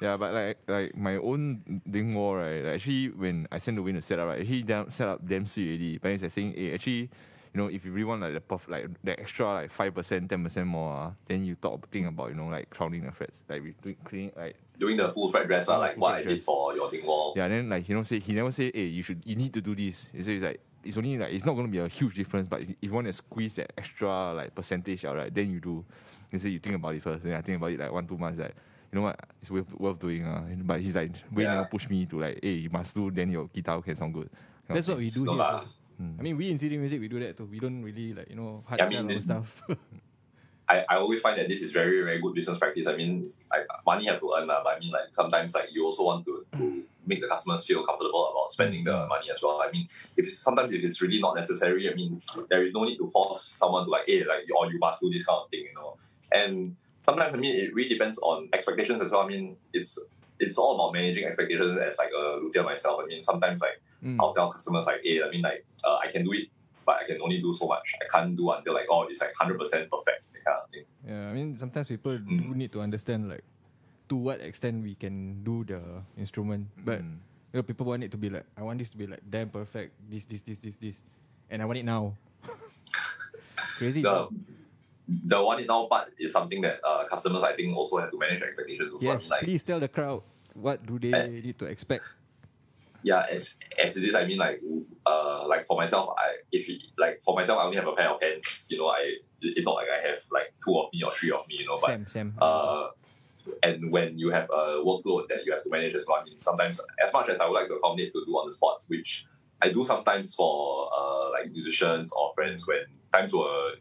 Yeah, but like like my own Dingwall, right? Like actually, when I send the Wayne to set up, right, he damn, set up damn sweet already. But it's like saying, hey, actually, you know, if you really want like the puff, like the extra like five percent, ten percent more, uh, then you talk think about you know like crowning the frets, like we doing cleaning, like Doing the full fret dress, ah, like what I did for your Dingwall. yeah. Then like you know, say he never say, hey, you should, you need to do this. He says like it's only like it's not going to be a huge difference, but if you want to squeeze that extra like percentage out, right, then you do. He say you think about it first. Then I think about it like one two months, like. You know what? It's worth, worth doing. Uh. But he's like, Wayne Yeah. never push me to like, hey, you must do, then your guitar can sound good. Kind That's what we do No here. lah. Mm. I mean, we in CD music, we do that too. We don't really like, you know, hard Yeah, I sell mean, our stuff. <laughs> I, I always find that this is very, very good business practice. I mean, like money have to earn, lah, but I mean, like sometimes like you also want to, to make the customers feel comfortable about spending the money as well. I mean, if it's, sometimes if it's really not necessary, I mean, there is no need to force someone to like, hey, like, or you must do this kind of thing, you know. And sometimes I mean, it really depends on expectations as well. I mean, it's it's all about managing expectations as like a luthier myself. I mean, sometimes like Mm. I'll tell customers like, hey, I mean, like, uh, I can do it, but I can only do so much. I can't do until like, oh, it's like hundred percent perfect, that kind of thing. Yeah, I mean, sometimes people do Mm. need to understand like to what extent we can do the instrument. But Mm. you know, people want it to be like, I want this to be like damn perfect. This, this, this, this, this, and I want it now. <laughs> Crazy. the the one it now part is something that uh, customers I think also have to manage expectations. Also, yes, like please tell the crowd what do they Eh. need to expect. yeah, as as it is, I mean like uh like for myself, I if it, like for myself I only have a pair of hands. You know, I it's not like I have like two of me or three of me. You know, but Sam, Sam. uh, and when you have a workload that you have to manage as well, I mean, sometimes as much as I would like to accommodate to do on the spot, which I do sometimes for uh, like musicians or friends when times were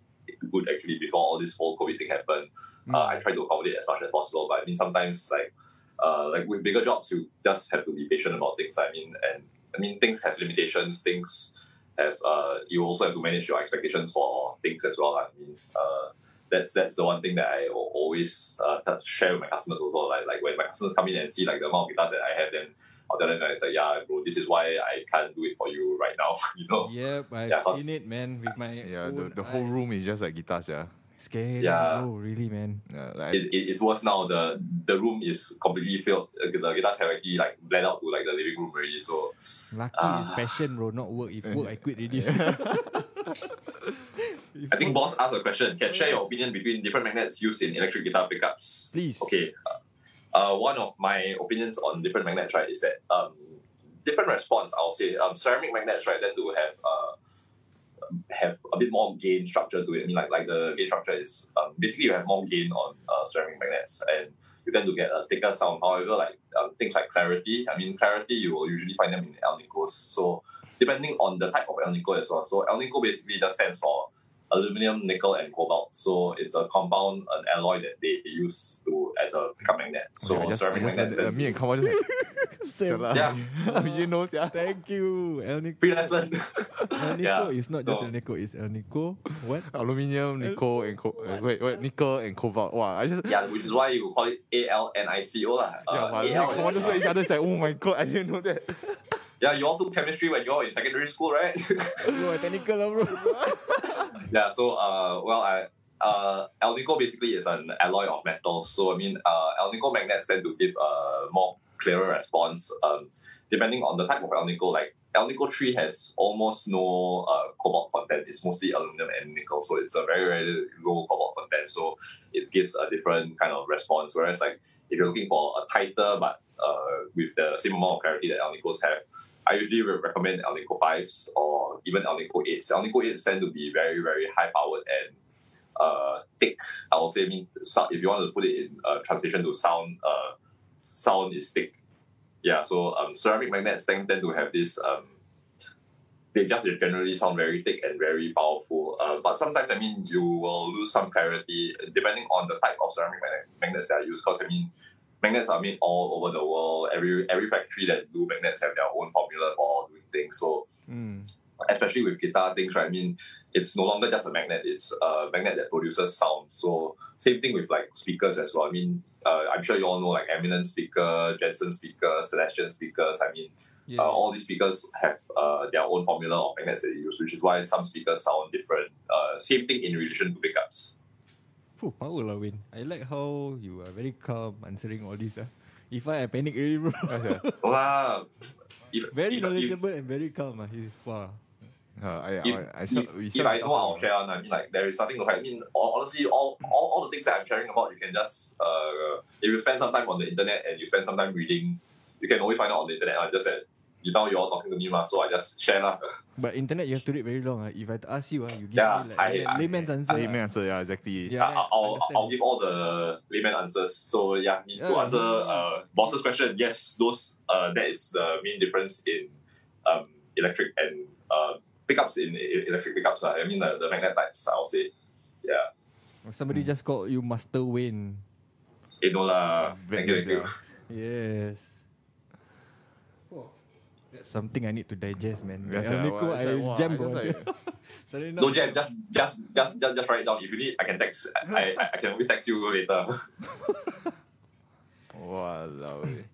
good actually before all this whole COVID thing happened. Mm. Uh, I try to accommodate as much as possible, but I mean sometimes like uh, like with bigger jobs, you just have to be patient about things. I mean, and I mean things have limitations. Things have uh, you also have to manage your expectations for things as well. I mean, uh, that's that's the one thing that I always uh, share with my customers also. Like like when my customers come in and see like the amount of guitars that I have, then I'll tell them guys like, yeah, bro, this is why I can't do it for you right now. <laughs> you know. Yep, I've Yeah, 'cause- seen it, man, with my Yeah, own the, the whole eyes. room is just like guitars, yeah. Scary. Yeah. Oh, really, man. Yeah, like It, it, it's worse now. The the room is completely filled. Uh, The guitars have actually like bled out to like the living room already. So Lucky Ah. is passion, bro, not work. If work, I quit already. <laughs> <laughs> I think boss asked a question. Can share your opinion between different magnets used in electric guitar pickups? Please. Okay. Uh, one of my opinions on different magnets, right, is that um, different response. I'll say um, ceramic magnets, right, tend to have uh, have a bit more gain structure to it. I mean, like like the gain structure is um, basically you have more gain on uh, ceramic magnets, and you tend to get a thicker sound. However, like um, things like clarity, I mean, clarity you will usually find them in Alnicos. So depending on the type of Alnico as well. So Alnico basically just stands for aluminum, nickel, and cobalt. So it's a compound, an alloy that they use to as a pickup magnet. So Okay, I just, I ceramic just magnets. uh, me and Kamal just like, <laughs> Sam, Salah. Yeah. <laughs> you know, yeah. Thank you, El Nico. Free lesson. El Nico Yeah. is not just So- El Nico, it's El Nico. What? Aluminium, nickel, and co- uh, wait, wait, nickel and cobalt. Wow, I just yeah, which is why you call it A L N I C O lah. yeah, Uh, wow, AL like, commanders is- know each other. Like, oh my god, I didn't know that. <laughs> yeah, you all took chemistry when you were in secondary school, right? Bro, technical <laughs> bro. yeah. So uh, well, I uh, Alnico basically is an alloy of metals. So I mean, uh, Alnico magnets tend to give a more clearer response. Um, depending on the type of Alnico, like Alnico three has almost no uh, cobalt content. It's mostly aluminum and nickel, so it's a very very low cobalt content. So it gives a different kind of response. Whereas like if you're looking for a tighter but uh, with the same amount of clarity that Alnicos have, I usually re- recommend Alnico 5s or even Alnico 8s. Alnico 8s tend to be very, very high powered and uh, thick. I will say, I mean, if you want to put it in uh, translation to sound, uh, sound is thick. Yeah, so um, ceramic magnets tend, to have this. Um, they just generally sound very thick and very powerful. Uh, but sometimes, I mean, you will lose some clarity depending on the type of ceramic magnet, magnets that are used. Because I mean, magnets are made all over the world. Every every factory that do magnets have their own formula for doing things. So Mm. Especially with guitar things, right? I mean, it's no longer just a magnet; it's a magnet that produces sound. So same thing with like speakers as well. I mean, uh, I'm sure you all know like Eminence speaker, Jensen speaker, Celestion speakers. I mean, Yeah. uh, all these speakers have uh, their own formula of magnets that they use, which is why some speakers sound different. Uh, same thing in relation to pickups. Phew, power lah, Win. I like how you are very calm answering all this. Ah. If I, I panic already, bro. Okay. <laughs> Wow. <laughs> If, very if, if, knowledgeable and very calm. Ah. He's wow. Uh, I, if, I, I, if, saw- if I know, I'll share on. I mean, like, there is nothing to hide. I mean, honestly, all, all, all the things that I'm sharing about, you can just, uh, if you spend some time on the internet and you spend some time reading, you can always find out on the internet. I just said, you know, you're all talking to me, ma, so I just share lah. <laughs> But internet, you have to read very long. Ah. If I ask you, ah, you give Yeah, me like I- lay- I- layman's answer. Layman ah. answer, yeah, exactly. Yeah. I- I'll. I'll give all the layman answers. So yeah, need to answer uh, boss's question. Yes, those uh, that is the main difference in um, electric and uh, pickups in electric pickups. lah. I mean the, the magnet types. I'll say. Yeah. Somebody just called you Master Wayne. Eh, no lah. Thank you, thank you. <laughs> Yes. That's something I need to digest, man. Yes, yeah, Nico, well, I it's like, jam I bro. just like- <laughs> Suddenly now- No jam, just just just just just write it down. If you need, I can text. I I, I can always text you later. <laughs> Walao. eh.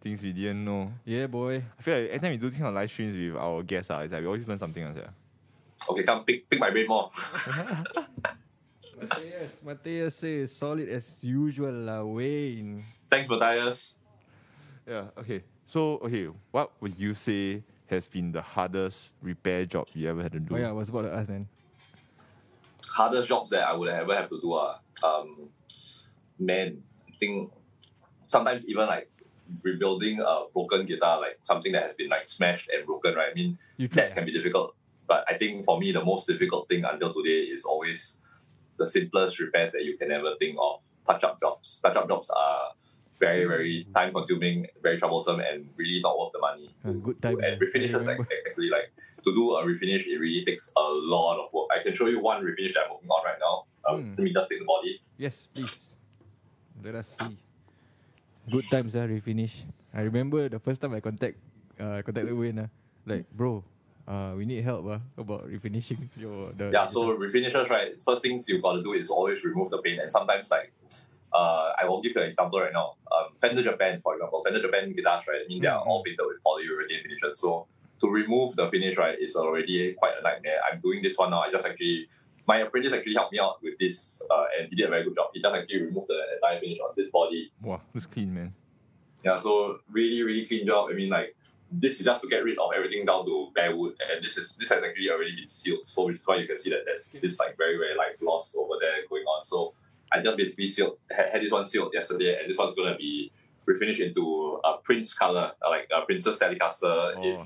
Things we didn't know. Yeah, boy. I feel like every time we do things on live streams with our guests, ah, it's like we always learn something else. Yeah. Okay, come pick pick my brain more. <laughs> Matthias, Matthias says solid as usual, lah, Wayne. Thanks, Matthias. Yeah. Okay. So okay, what would you say has been the hardest repair job you ever had to do? Oh yeah, I was about to ask, man. hardest jobs that I would ever have to do are, um, man, I think sometimes even like rebuilding a broken guitar, like something that has been like smashed and broken, right? I mean, You that can be difficult. But I think for me, the most difficult thing until today is always the simplest repairs that you can ever think of. Touch-up jobs. Touch-up jobs are very, very time-consuming, very troublesome, and really not worth the money. Uh, good time. And refinishes, like, technically, like to do a refinish, it really takes a lot of work. I can show you one refinish that I'm working on right now. Um, Hmm. Let me just take the body. Yes, please. Let us see. Good times, ah, refinish. I remember the first time I contact, uh, contacted Wayne, ah, like, bro, uh, we need help ah, about refinishing <laughs> your the. Yeah, so refinishers right? First things you got to do is always remove the paint, and sometimes like. Uh, I will give you an example right now. Um, Fender Japan, for example, Fender Japan guitars, right? I mean, they are Mm. all painted with polyurethane finishes. So to remove the finish, right, is already quite a nightmare. I'm doing this one now. I just actually, my apprentice actually helped me out with this, uh, and he did a very good job. He just actually removed the entire finish on this body. Wow, looks clean, man. Yeah, so really, really clean job. I mean, like this is just to get rid of everything down to bare wood, and this is this has actually already been sealed. So which is why you can see that there's this like very very like gloss over there going on. So I just basically sealed had, had this one sealed yesterday, and this one's gonna be refinished into a Prince color, like a Princess Telecaster Oh. in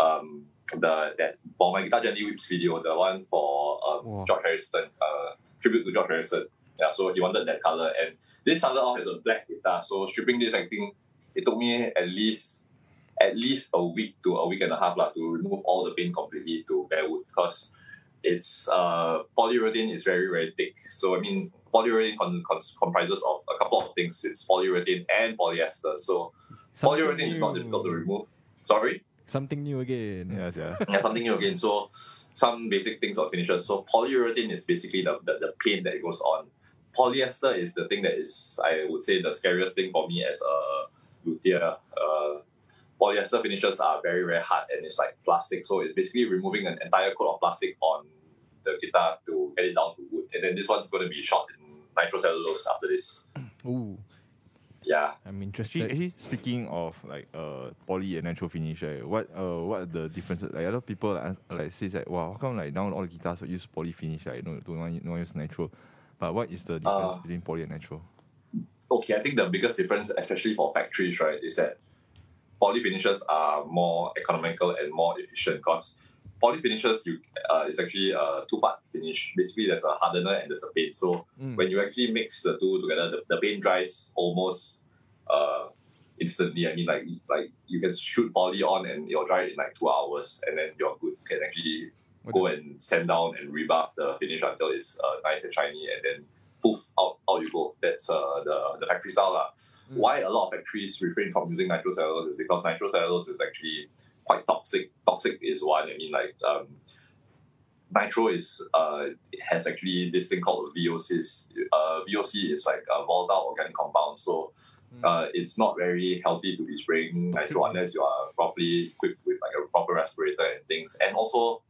um the that for my guitar gently weeps video, the one for um, Wow. George Harrison, uh, tribute to George Harrison. Yeah, so he wanted that color, and this started off as a black guitar. So stripping this, I think it took me at least at least a week to a week and a half lah, to remove all the paint completely to bare wood because it's uh, polyurethane is very very thick. So I mean polyurethane con- con- comprises of a couple of things. It's polyurethane and polyester. So Something polyurethane is not difficult to remove. Sorry. Something new again. Yeah, yeah. <laughs> yeah, something new again. So some basic things of finishes. So polyurethane is basically the, the, the paint that goes on. Polyester is the thing that is, I would say, the scariest thing for me as a luthier. Uh, polyester finishes are very, very hard and it's like plastic. So it's basically removing an entire coat of plastic on the guitar to get it down to wood. And then this one's going to be shot in nitrocellulose after this. Ooh, Yeah. I'm Actually, interested. actually, speaking of like uh poly and natural finish, right? What uh what are the differences? Like a lot of people like, like says like, wow, how come like now all the guitars use poly finish? Like no, don't want no use natural. But what is the difference Uh, between poly and natural? okay, I think the biggest difference, especially for factories, right, is that poly finishes are more economical and more efficient because poly finishes you uh, is actually a two part finish. Basically, there's a hardener and there's a paint. So Mm. when you actually mix the two together, the, the paint dries almost uh, instantly. I mean, like like you can shoot poly on and you'll dry in like two hours, and then you're good. You can actually What go and sand down and rebuff the finish until it's uh, nice and shiny, and then poof out out you go. That's uh, the the factory style lah. Mm. Why a lot of factories refrain from using nitrocellulose is because nitrocellulose is actually quite toxic. Toxic is one. I mean, like um, nitro is uh has actually this thing called VOCs. Uh, VOC is like a volatile organic compound, so Mm. uh, it's not very healthy to be spraying nitro unless you are properly equipped with like a proper respirator and things. And also,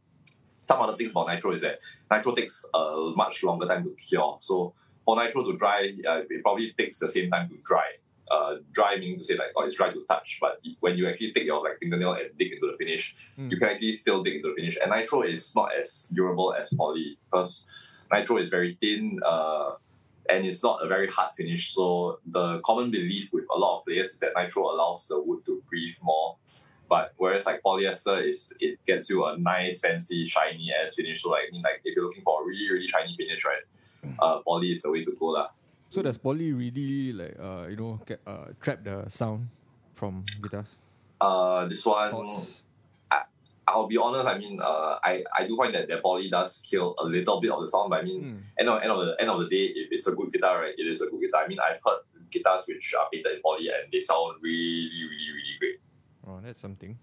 some other things about nitro is that nitro takes a much longer time to cure. So for nitro to dry, uh, it probably takes the same time to dry. Uh, dry meaning to say like, oh, it's dry to touch, but when you actually take your like fingernail and dig into the finish, Mm. you can actually still dig into the finish. And nitro is not as durable as poly because nitro is very thin. Uh, and it's not a very hard finish. So the common belief with a lot of players is that nitro allows the wood to breathe more. But whereas like polyester is it gets you a nice, fancy, shiny ass finish. So like I mean like if you're looking for a really, really shiny finish, right? Uh, poly is the way to go lah. So does poly really like uh you know get, uh trap the sound from guitars? Uh, this one Thoughts? I'll be honest. I mean, uh, I I do find that the poly does kill a little bit of the sound. But I mean, Mm. end of end of the end of the day, if it's a good guitar, right, it is a good guitar. I mean, I've heard guitars which are painted in poly and they sound really, really, really great. Oh, that's something.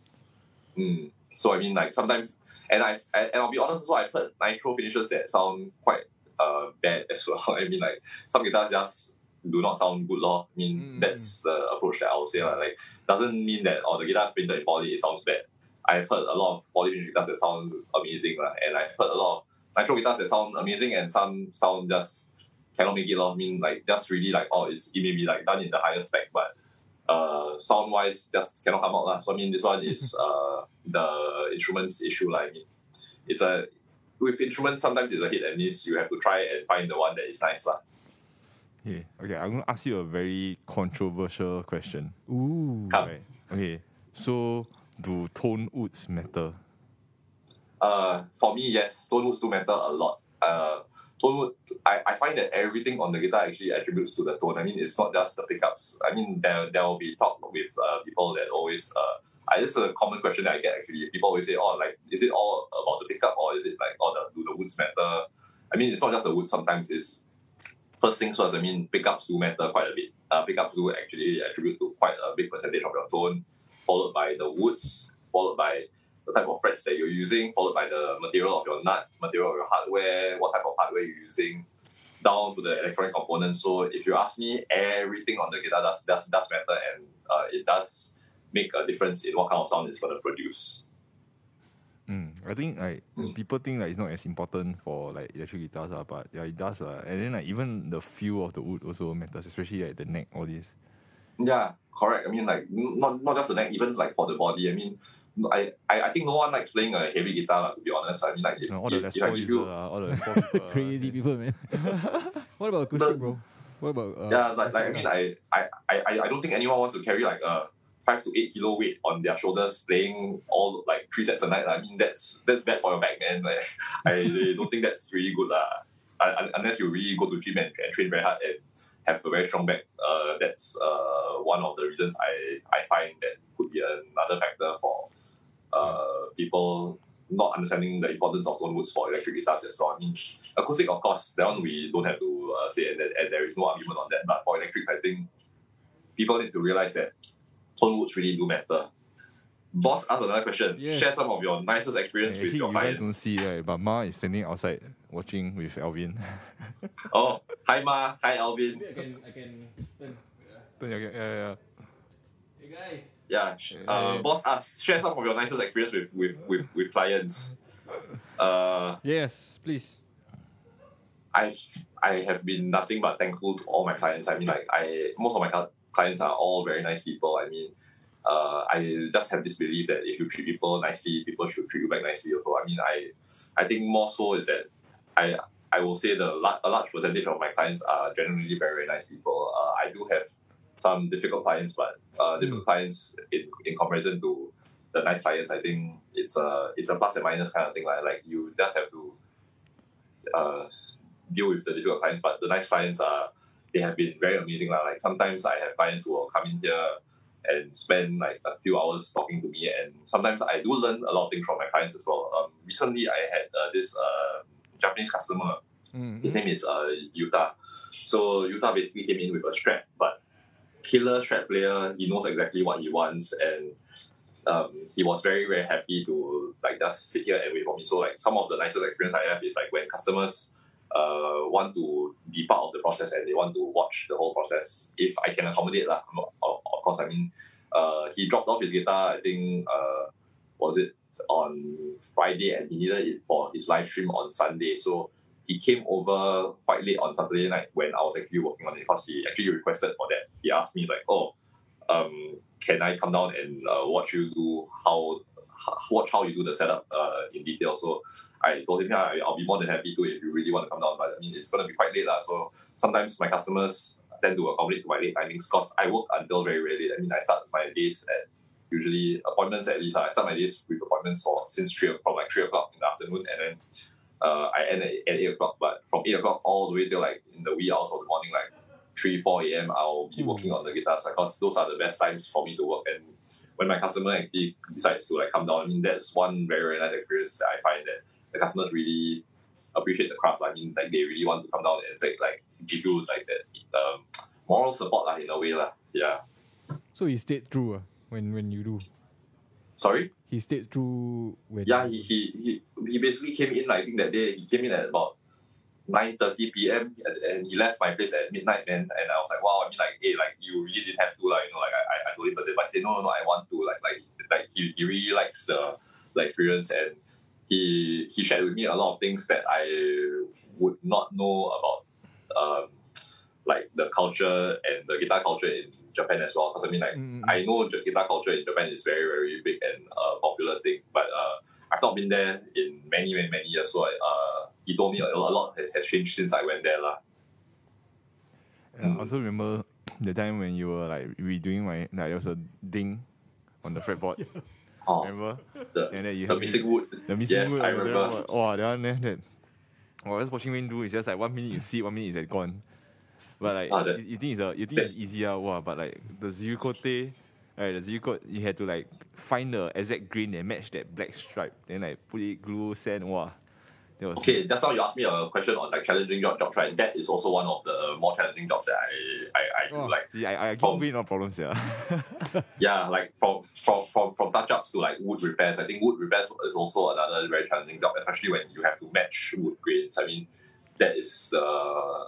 Mm. So I mean, like sometimes, and I and I'll be honest. Also, I've heard nitro finishes that sound quite uh bad <laughs> as well. I mean, like some guitars just do not sound good, lor. I mean, Mm, that's the approach that I would say. lah. Like, doesn't mean that oh the guitar's painted in poly, it sounds bad. I've heard a lot of poly guitars that sound amazing, lah, and I've heard a lot of nitro guitars that sound amazing, and some sound just cannot make it. lor. I mean, like just really like oh, it's it may be like done in the higher spec, but uh, sound wise just cannot come out lah. So I mean, this one is <laughs> uh the instruments issue lah. I mean, it's a with instruments sometimes it's a hit and miss. You have to try and find the one that is nice lah. Okay, okay. I'm gonna ask you a very controversial question. Ooh. Come. Right. Okay. So, do tone woods matter? Uh, for me, yes, tone woods do matter a lot. Uh, tone wood, I, I find that everything on the guitar actually attributes to the tone. I mean, it's not just the pickups. I mean, there there will be talk with uh, people that always uh, I, this is a common question that I get actually. People always say, oh, like, is it all about the pickup or is it like, oh, the, do the woods matter? I mean, it's not just the wood. Sometimes it's first things first. I mean, pickups do matter quite a bit. Uh, pickups do actually attribute to quite a big percentage of your tone, followed by the woods, followed by the type of frets that you're using, followed by the material of your nut, material of your hardware, what type of hardware you're using, down to the electronic components. So if you ask me, everything on the guitar does does, does matter and uh, it does make a difference in what kind of sound it's going to produce. Mm, I think like Mm. people think like it's not as important for like electric guitars, uh, but yeah, it does. Uh. And then like even the feel of the wood also matters, especially like the neck, all this. Yeah, correct. I mean, like not not just the neck, even like for the body. I mean, I, I, I think no one likes playing a heavy guitar. lah, To be honest, I mean, like if, You know, all the if, Les if I Paul give user, you, uh, all the <laughs> people, Crazy they- people, man. <laughs> what about acoustic, The- bro? What about uh, yeah, like, like I mean. I, I, I, I don't think anyone wants to carry like a five to eight kilo weight on their shoulders playing all like three sets a night. I mean, that's that's bad for your back, man. <laughs> Like, I don't think that's really good, lah. Un- un- Unless you really go to gym and, and train very hard and have a very strong back, uh, that's uh, one of the reasons I, I find that could be another factor for uh, people not understanding the importance of tone woods for electric guitars as well. I mean, acoustic, of course, that one we don't have to uh, say, and, and there is no argument on that. But for electric, I think people need to realize that tone woods really do matter. Boss, ask another question. Yes. Share some of your nicest experience with Actually, your you guys don't see right, but Ma is standing outside watching with Alvin. <laughs> Oh, hi Ma, hi Alvin. I can, I can turn. turn yeah, yeah, yeah. Hey guys. Yeah, sh- uh, Hey. boss, ask share some of your nicest experience with with with, with clients. Uh, Yes, please. I've I have been nothing but thankful to all my clients. I mean, like I most of my cli- clients are all very nice people. I mean, uh, I just have this belief that if you treat people nicely, people should treat you back nicely. Also, I mean, I I think more so is that I I will say the a large percentage of my clients are generally very very nice people. Uh, I do have some difficult clients, but uh, difficult clients in in comparison to the nice clients, I think it's a it's a plus and minus kind of thing. Like like you just have to uh, deal with the difficult clients, but the nice clients are they have been very amazing. lah. Like sometimes I have clients who will come in here and spend like a few hours talking to me, and sometimes I do learn a lot of things from my clients as well. Um, recently, I had uh, this uh, Japanese customer. Mm, His name is uh, Yuta. So Yuta basically came in with a Strat, but killer Strat player. He knows exactly what he wants, and um, he was very very happy to like just sit here and wait for me. So like some of the nicest experience I have is like when customers uh, want to be part of the process and they want to watch the whole process. If I can accommodate lah, of, course. I mean, uh, he dropped off his guitar. I think uh, was it on Friday, and he needed it for his live stream on Sunday. So he came over quite late on Saturday night when I was actually working on it because he actually requested for that. He asked me like, "Oh, um, can I come down and uh, watch you do how watch how you do the setup uh, in detail?" So I told him, "Yeah, I'll be more than happy to if you really want to come down." But I mean, it's gonna be quite late lah. So sometimes my customers tend to accommodate to my late timings because I work until very very late. I mean, I start my days at usually appointments at least. ah. I start my days with appointments for since three from like three o'clock in the afternoon, and then uh, I end at, at eight o'clock. But from eight o'clock all the way till like in the wee hours of the morning, like three four a.m. I'll be Mm. working on the guitars because those are the best times for me to work. And when my customer actually decides to like come down, I mean that's one very very nice experience that I find that the customers really appreciate the craft. I mean like they really want to come down and say like give you like that um, moral support lah in a way lah. Yeah. So he stayed true uh, when when you do. Sorry. He stayed true when. Yeah, he, he he he basically came in. like, I think that day he came in at about nine thirty p.m. And, and he left my place at midnight. Man, and I was like, wow. I mean, like, hey, like you really didn't have to, like, you know, like I, I- I told him, but then but he said, no, no, no, I want to, like, like, like he, he really likes the the experience and he he shared with me a lot of things that I would not know about. Um, like the culture and the guitar culture in Japan as well. Because I mean, like, Mm, mm, mm. I know the guitar culture in Japan is very, very big and uh, popular thing, but uh, I've not been there in many, many, many years. So uh, he told me a, a lot has, has changed since I went there. lah. I also remember the time when you were like redoing my like there was a ding on the fretboard. <laughs> Oh, Remember? the, And then you the helped me- missing wood. The missing Yes, wood I over there, remember. Wow, that one eh, that. Oh, just watching Wayne do is just like one minute you see, one minute is gone. But like Ah, that- you, you think it's a you think it's easy ah, wow, but like the zero right? The zero cote you had to like find the exact grain that match that black stripe, then like put it glue sand. Wow, that was Okay, just now you asked me a question on like challenging job, jobs, right? That is also one of the more challenging jobs that I I, I do. Oh. Like See, I, I From- no problems yeah. <laughs> yeah, like from from from from touch ups to like wood repairs. I think wood repairs is also another very challenging job, especially when you have to match wood grains. I mean, that is uh,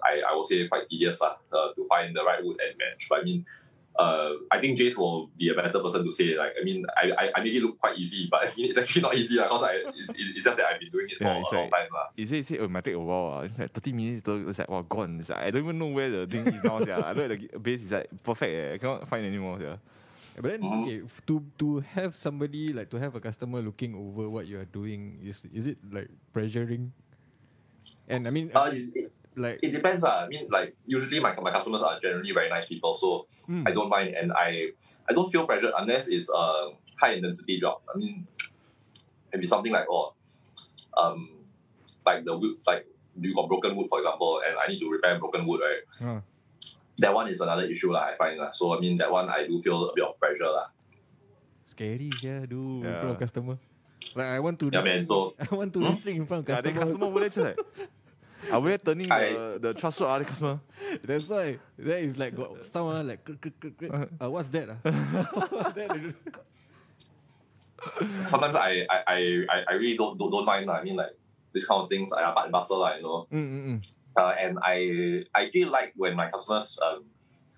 I I will say quite tedious lah, uh, to find the right wood and match. But I mean. Uh, I think Jace will be a better person to say. Like, I mean, I, I, I make it look quite easy, but <laughs> it's actually not easy because I it's, it's just that I've been doing it for Yeah, a it's long like- time lah. He said, he said oh, it might take a while. ah. It's like 30 minutes, later, it's like, wow, gone. It's like, I don't even know where the thing is now. Yeah. I know the gi- <laughs> base is like perfect. Eh. I cannot find anymore. Yeah. Yeah, But then, Mhm. okay, to to have somebody like to have a customer looking over what you are doing is is it like pressuring? And I mean, Uh, it, it, like it depends. Uh. I mean, like usually my, my customers are generally very nice people, so mm, I don't mind, and I I don't feel pressured unless it's a high intensity job. I mean, it'd be something like oh, um, like the wood, like you got broken wood for example, and I need to repair broken wood, right? uh, That one is another issue lah. I find lah. So I mean, that one I do feel a bit of pressure lah. scary, yeah, do in Yeah. front of customer. Like I want to, Yeah, man. So <laughs> I want to Hmm? restrict in front of Yeah, customer. then customer over there just like, <laughs> Are we turning I- the, the trust shot other customer? That's why. Then if like got someone like, "Krr, krr, krr, krr," uh, what's that? ah? what's that? They don't- Sometimes I I, I, I I really don't, don't don't mind. lah. I mean like this kind of things are part and parcel, lah, you know. Mm, mm, mm. Uh, and I I really like when my customers um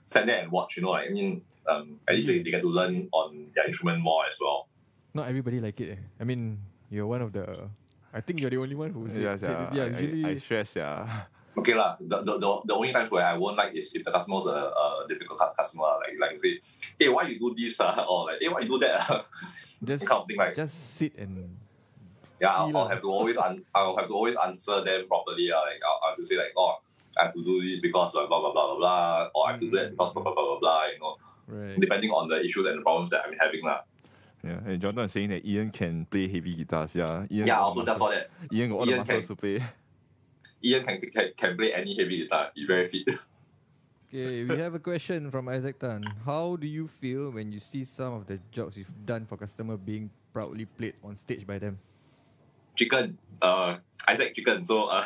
stand there and watch. You know, like, I mean um at least they, they get to learn on their instrument more as well. Not everybody like it. eh. I mean, you're one of the. I think you're the only one who said, Yeah, said yeah. I, usually, I, I stress, yeah. <laughs> Okay lah. The, the, the, the only times where I won't like is if the customer's a, a difficult customer. Like like say, hey, why you do this? Uh? <laughs> Or like, hey, why you do that? <laughs> ah?" just kind of thing, like- just sit and yeah, See I'll, I'll have to always un- I'll have to always answer them properly. Uh, like I'll, I'll have to say like, oh, I have to do this because blah blah blah blah blah blah, or I have to do that because blah blah blah blah blah. You know, right. depending on the issues and the problems that I'm having lah. Yeah, and Jonathan is saying that Ian can play heavy guitars. Yeah, Ian Yeah, also the just saw that. Ian got all the Ian muscles can- to play. Ian can, can can play any heavy guitar. He's very fit. Okay, we have a question from Isaac Tan. How do you feel when you see some of the jobs you've done for customer being proudly played on stage by them? chicken, uh, Isaac chicken. So, uh,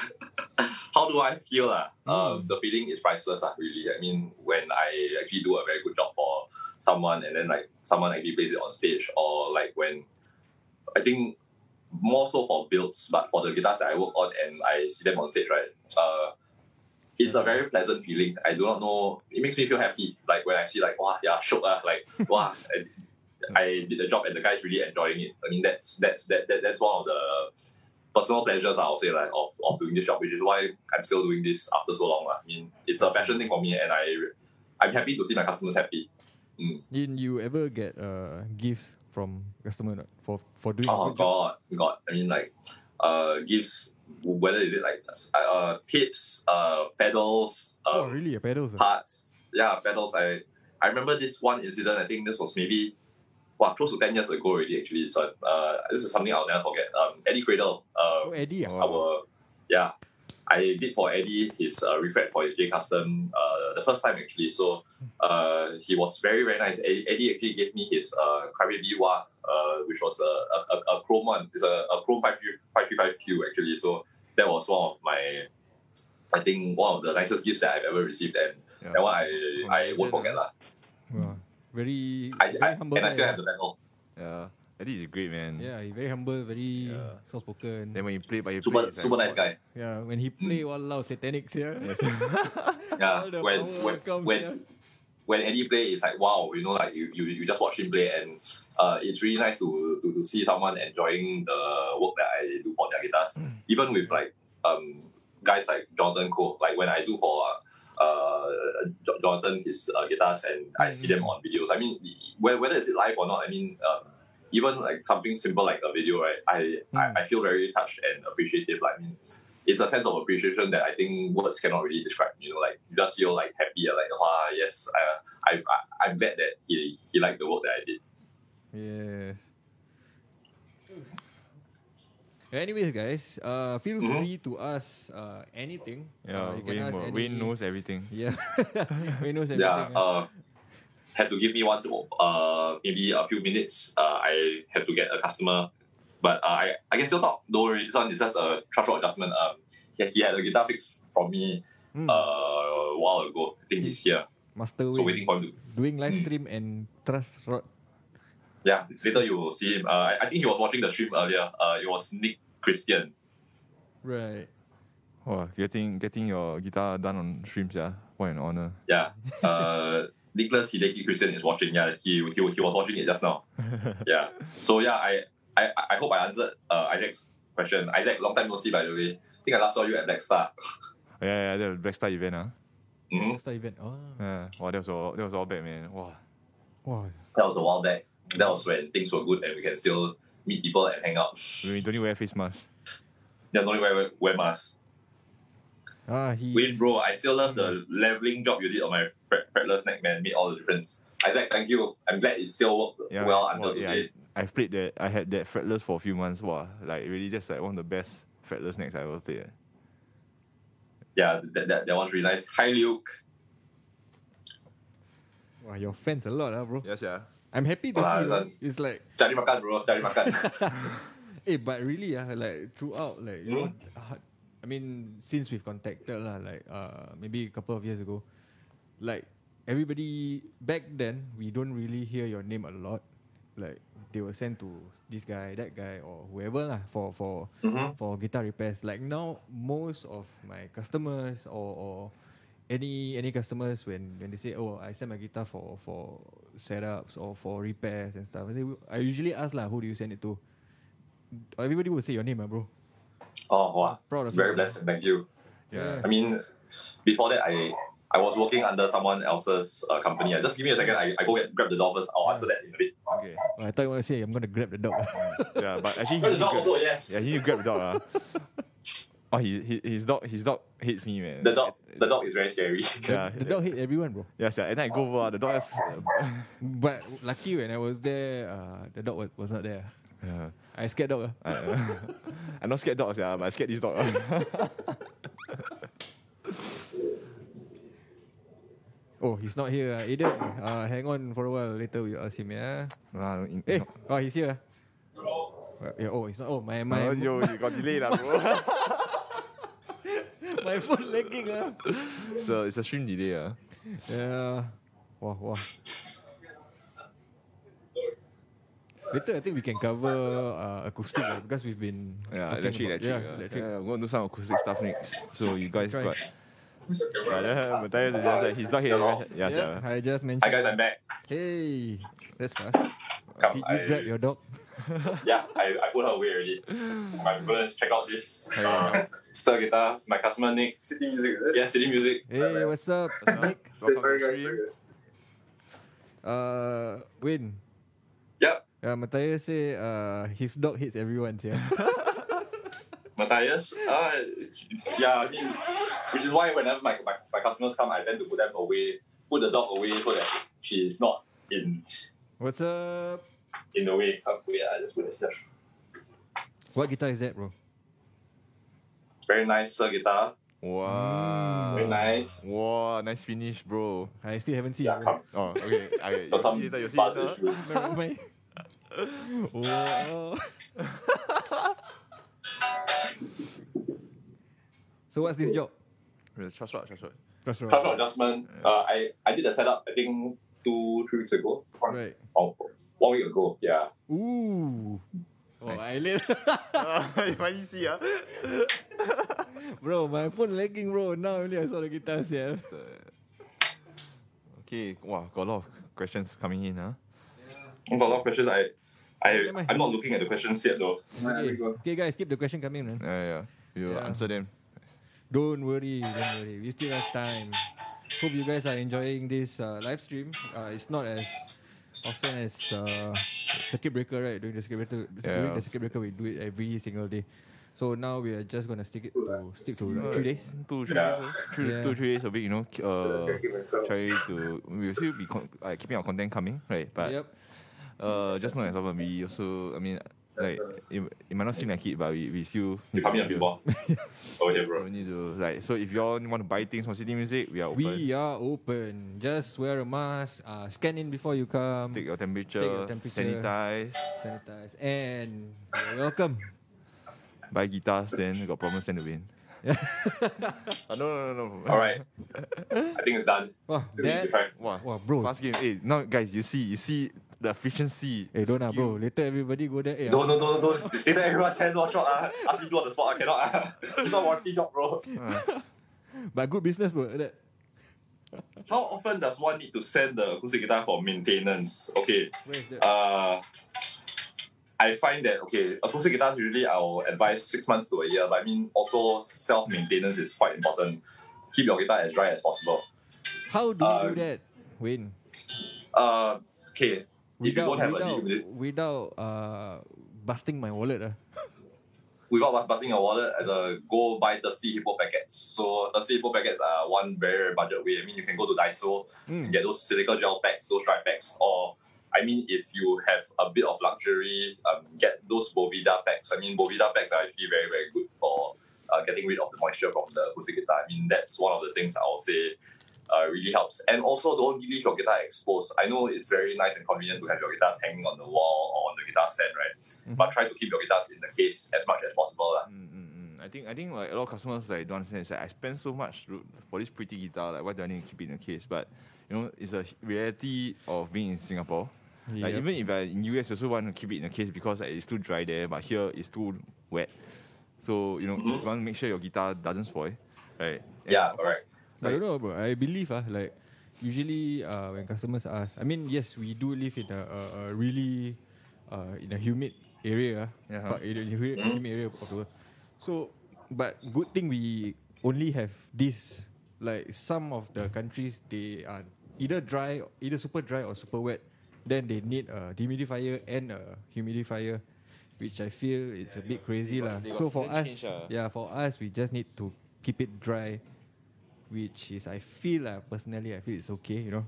<laughs> how do I feel? Uh? Mm. the feeling is priceless. Uh, really. I mean, when I actually do a very good job for someone, and then like someone actually plays it on stage, or like when I think more so for builds, but for the guitars that I work on and I see them on stage, right? Uh, it's a very pleasant feeling. I do not know. It makes me feel happy. Like when I see like wow, yeah, shook uh, like <laughs> wow. I, I did the job and the guy's really enjoying it. I mean that's that's that, that that's one of the personal pleasures I'll say like of, of doing this job, which is why I'm still doing this after so long. I mean it's a passion thing for me and I I'm happy to see my customers happy. Did you ever get uh, gifts from customer for for doing Oh good job? god, god. I mean like uh gifts whether is it like uh tips, uh pedals, Oh, um, really? Pedals? parts. Yeah, pedals. I I remember this one incident. I think this was maybe wow, close to ten years ago already. Actually, so uh, this is something I'll never forget. Um, Eddie Cradle. Uh, Oh, Eddie. ah? Oh. our yeah, I did for Eddie his uh, refret for his J custom. Uh, the first time actually. So uh, he was very very nice. Eddie, actually gave me his uh Biwa, uh, which was a a, a, chrome one. It's a, a chrome five five three five Q actually. So that was one of my. I think one of the nicest gifts that I've ever received, and Yeah. that one I I won't forget lah. Wow. Very, I, very I, humble. and I still ah. have the pedal. Yeah, Eddie is a great, man. Yeah, he very humble, very Yeah. soft spoken. Then when you play by your Super super nice guy. Yeah, when he played, play, walao, satanic, yeah. <laughs> Yeah, All the when when comes, when yeah. when Eddie play, it's like wow, you know, like you, you, you just watch him play, and uh, it's really nice to, to to see someone enjoying the work that I do for their guitars. Even with like um guys like Jordan Cole, like when I do for uh, uh Jonathan his uh, guitars and I see them on videos. I mean, whe- whether it's live or not, I mean. Um, even like something simple like a video, right? I, Mm. I, I feel very touched and appreciative. Like, I mean, it's a sense of appreciation that I think words cannot really describe. You know, like you just feel like happy, like wow, yes, I, I, I I'm glad that he he liked the work that I did. Yes. Anyways, guys, uh, feel Mhm. free to ask uh, anything. Yeah, uh, you can Wayne, ask any- Wayne knows everything. Yeah, <laughs> Wayne knows everything. Yeah, ah. uh, had to give me once, uh, maybe a few minutes. Uh, I have to get a customer, but uh, I I can still talk. Don't worry, this one is just a threshold adjustment. Um, he, he had a guitar fix from me Hmm, uh a while ago. I think he's here, Master so Wayne waiting for him to doing live Mm. stream and truss rod. Yeah, later you will see him. Uh, I, I think he was watching the stream earlier. Uh, it was Nick Christian. Right. Wow, getting getting your guitar done on streams, yeah. What an honor. Yeah. Uh, <laughs> Nicholas Hideki Christian is watching. Yeah, he, he, he was watching it just now. <laughs> Yeah. So yeah, I I, I hope I answered uh, Isaac's question. Isaac, long time no see by the way. I think I last saw you at Black Star. <laughs> Yeah, yeah, the Black Star event, ah. hmm Master event. Oh. Yeah. Wow, that was all that was all bad, man. Wow. Wow. That was a while back. That was when things were good and we can still meet people and hang out. We don't need wear face mask. Yeah, don't wear, wear, wear masks. Ah, he. Wait, bro, I still love the leveling job you did on my fret, fretless neck, man. Made all the difference. Isaac, thank you. I'm glad it still worked Yeah, well until wow, yeah, today. I, I've played that. I had that fretless for a few months. Wow, like really, just like one of the best fretless necks I ever played. Yeah, that, that, that one's really nice. Hi, Luke. Wow, your fans a lot, ah, bro. Yes, yeah. I'm happy to see. that- It's like, Cari makan, bro. Cari makan. <laughs> eh, but really, ah, like throughout, like you know, Hmm? uh, I mean, since we've contacted lah, like uh, maybe a couple of years ago, like everybody back then, we don't really hear your name a lot. Like they were sent to this guy, that guy, or whoever lah for for Mhm. for guitar repairs. Like now, most of my customers or, or any any customers when, when they say, oh, I send my guitar for for setups or for repairs and stuff, I, say, I usually ask lah, who do you send it to? Everybody will say your name, ah, bro. Oh, wow. Proud of Very you. blessed. Thank you. Yeah. I mean, before that, I I was working under someone else's uh, company. Uh, just give me a second. I, I go get grab the door first. I'll answer that in a bit. Okay. Oh, I thought you want to say I'm gonna grab the dog. Yeah, but actually, Grab he the dog grab- also, yes. Yeah, he need grab the dog. ah. <laughs> Oh, he, he, his dog his dog hates me, man. The dog the dog is very scary. Yeah, the dog hate everyone, bro. Yes, yeah. And then I go over, ah, the dog just, <laughs> But lucky when I was there, uh, the dog was, was not there. yeah. I scared dog. ah. I, <laughs> I'm not scared dogs, yeah, but I scared this dog. ah. <laughs> Oh, he's not here. Uh. Aiden, uh, hang on for a while. Later we ask him. Yeah. Nah, in- Hey, no. oh, he's here. Uh, yeah, oh, he's not. Oh, my my Oh, yo, you got delay lah, bro. My phone lagging. Uh. so it's a stream delay. ah. Yeah. Wah, wah. Later, I think we can cover uh, acoustic uh, because we've been Yeah, electric, about- electric. Yeah, uh, electric. Yeah, I'm going to do some acoustic stuff next. So you guys Try. got. Yeah, yeah, Matthias is just like, he's not here. Hello. Yeah, yeah. I just mentioned. Hi guys, I'm back. Hey, that's fast. Come, Did you I, grab your dog? <laughs> Yeah, I, I put her away already. I'm gonna check out this uh, <laughs> Suhr guitar. My customer Nick. City music, is it? Yeah, City Music. Hey, what's up, <laughs> Nick? Welcome Sorry, to guys. Sorry, guys. Uh, Win. Yep. Uh, Matthias say uh, his dog hates everyone. Yeah. Matthias. Uh, yeah, I mean, which is why whenever my, my, my customers come, I tend to put them away, put the dog away so that she's not in What's up? In the way. Wait, I just put this here. What guitar is that, bro? Very nice uh, guitar. Wow. Very nice. Wow, nice finish, bro. I still haven't seen Yeah, it. come. Oh, okay. okay. Got You some see later, you see buzz later. issues. Never mind. <laughs> Wow. <laughs> so what's this job? Trust what, trust what. Crossroad. Cultural adjustment. Uh, I, I did a setup, I think, two, three weeks ago. Right. Oh, one week ago, yeah. Ooh. Oh, I late. <laughs> Why you see, ah? bro, my phone lagging, bro. Now only I saw the guitar, yeah. Okay, wow, got a lot of questions coming in, huh? I've got a lot of questions. I, I, I'm not looking at the questions yet, though. Okay. okay, guys, keep the question coming, man. Yeah, yeah. We'll Yeah. answer them. Don't worry, don't worry. We still have time. Hope you guys are enjoying this uh, live stream. Uh, it's not as often as uh, circuit breaker, right? During the circuit breaker, during Yeah. the circuit breaker, we do it every single day. So now we are just gonna stick it to stick to like, three days. Two, three Yeah. days, three, Yeah. two, three days a week, you know. Uh, Okay, keep myself. try to we'll still be con- uh, keeping our content coming, right? But yep. uh, just not as often. We also, I mean, like it, it might not seem like it, but we, we still You come here before. <laughs> Over here, bro. We need to like so if y'all want to buy things from City Music, we are open. We are open. Just wear a mask. Uh, scan in before you come. take your temperature, Take your temperature. sanitize, sanitize, and you're welcome. buy guitars. Then we got promise send to win. Yeah. <laughs> Ah, no, no, no, no. All right. I think it's done. Wow, We need to that. Wow, Wow, bro. fast game. Hey, now guys, you see, you see the efficiency. Hey, don't ah, bro. Later everybody go there. Hey, Don't, don't, don't, don't. Later everyone's hands all shot. Uh. Ask me do on the spot. I cannot. Uh. <laughs> This one warranty job, bro. Ah, But good business, bro. That. How often does one need to send the acoustic guitar for maintenance? Okay. Where is that? Uh, I find that okay, acoustic guitars usually I'll advise six months to a year, but I mean also self maintenance is quite important. Keep your guitar as dry as possible. How do you uh, do that, Wayne? Uh, okay, if you Without don't have a without lead, without uh busting my wallet, <laughs> ah. without busting your wallet, uh, go buy Thirsty Hippo packets. So Thirsty Hippo packets are one very, budget way. I mean, you can go to Daiso and Mm. get those silica gel packs, those dry packs, or I mean, if you have a bit of luxury, um, get those Boveda packs. I mean, Boveda packs are actually very, very good for uh, getting rid of the moisture from the acoustic guitar. I mean, that's one of the things I'll say uh, really helps. And also, don't leave your guitar exposed. I know it's very nice and convenient to have your guitars hanging on the wall or on the guitar stand, right? Mhm. But try to keep your guitars in the case as much as possible. lah. mm, mm, mm. I think I think like a lot of customers like don't understand. It's like I spend so much for this pretty guitar. Like why do I need to keep it in the case? But you know, it's a reality of being in Singapore. Like even if I in US, you also want to keep it in a case because like, it's too dry there. But here it's too wet. So you know, Mhm. you want to make sure your guitar doesn't spoil, right? And Yeah, of correct. I don't know, bro. I believe, ah, like usually uh, when customers ask, I mean, yes, we do live in a, a, a really uh, in a humid area, ah, Yeah. but in a humid, humid area of the world. So, but good thing we only have this. Like some of the countries, they are either dry, either super dry or super wet. Then they need a dehumidifier and a humidifier, which I feel it's a bit crazy lah. So for us, change, ah. yeah, for us, we just need to keep it dry which is I feel like personally I feel it's okay, you know.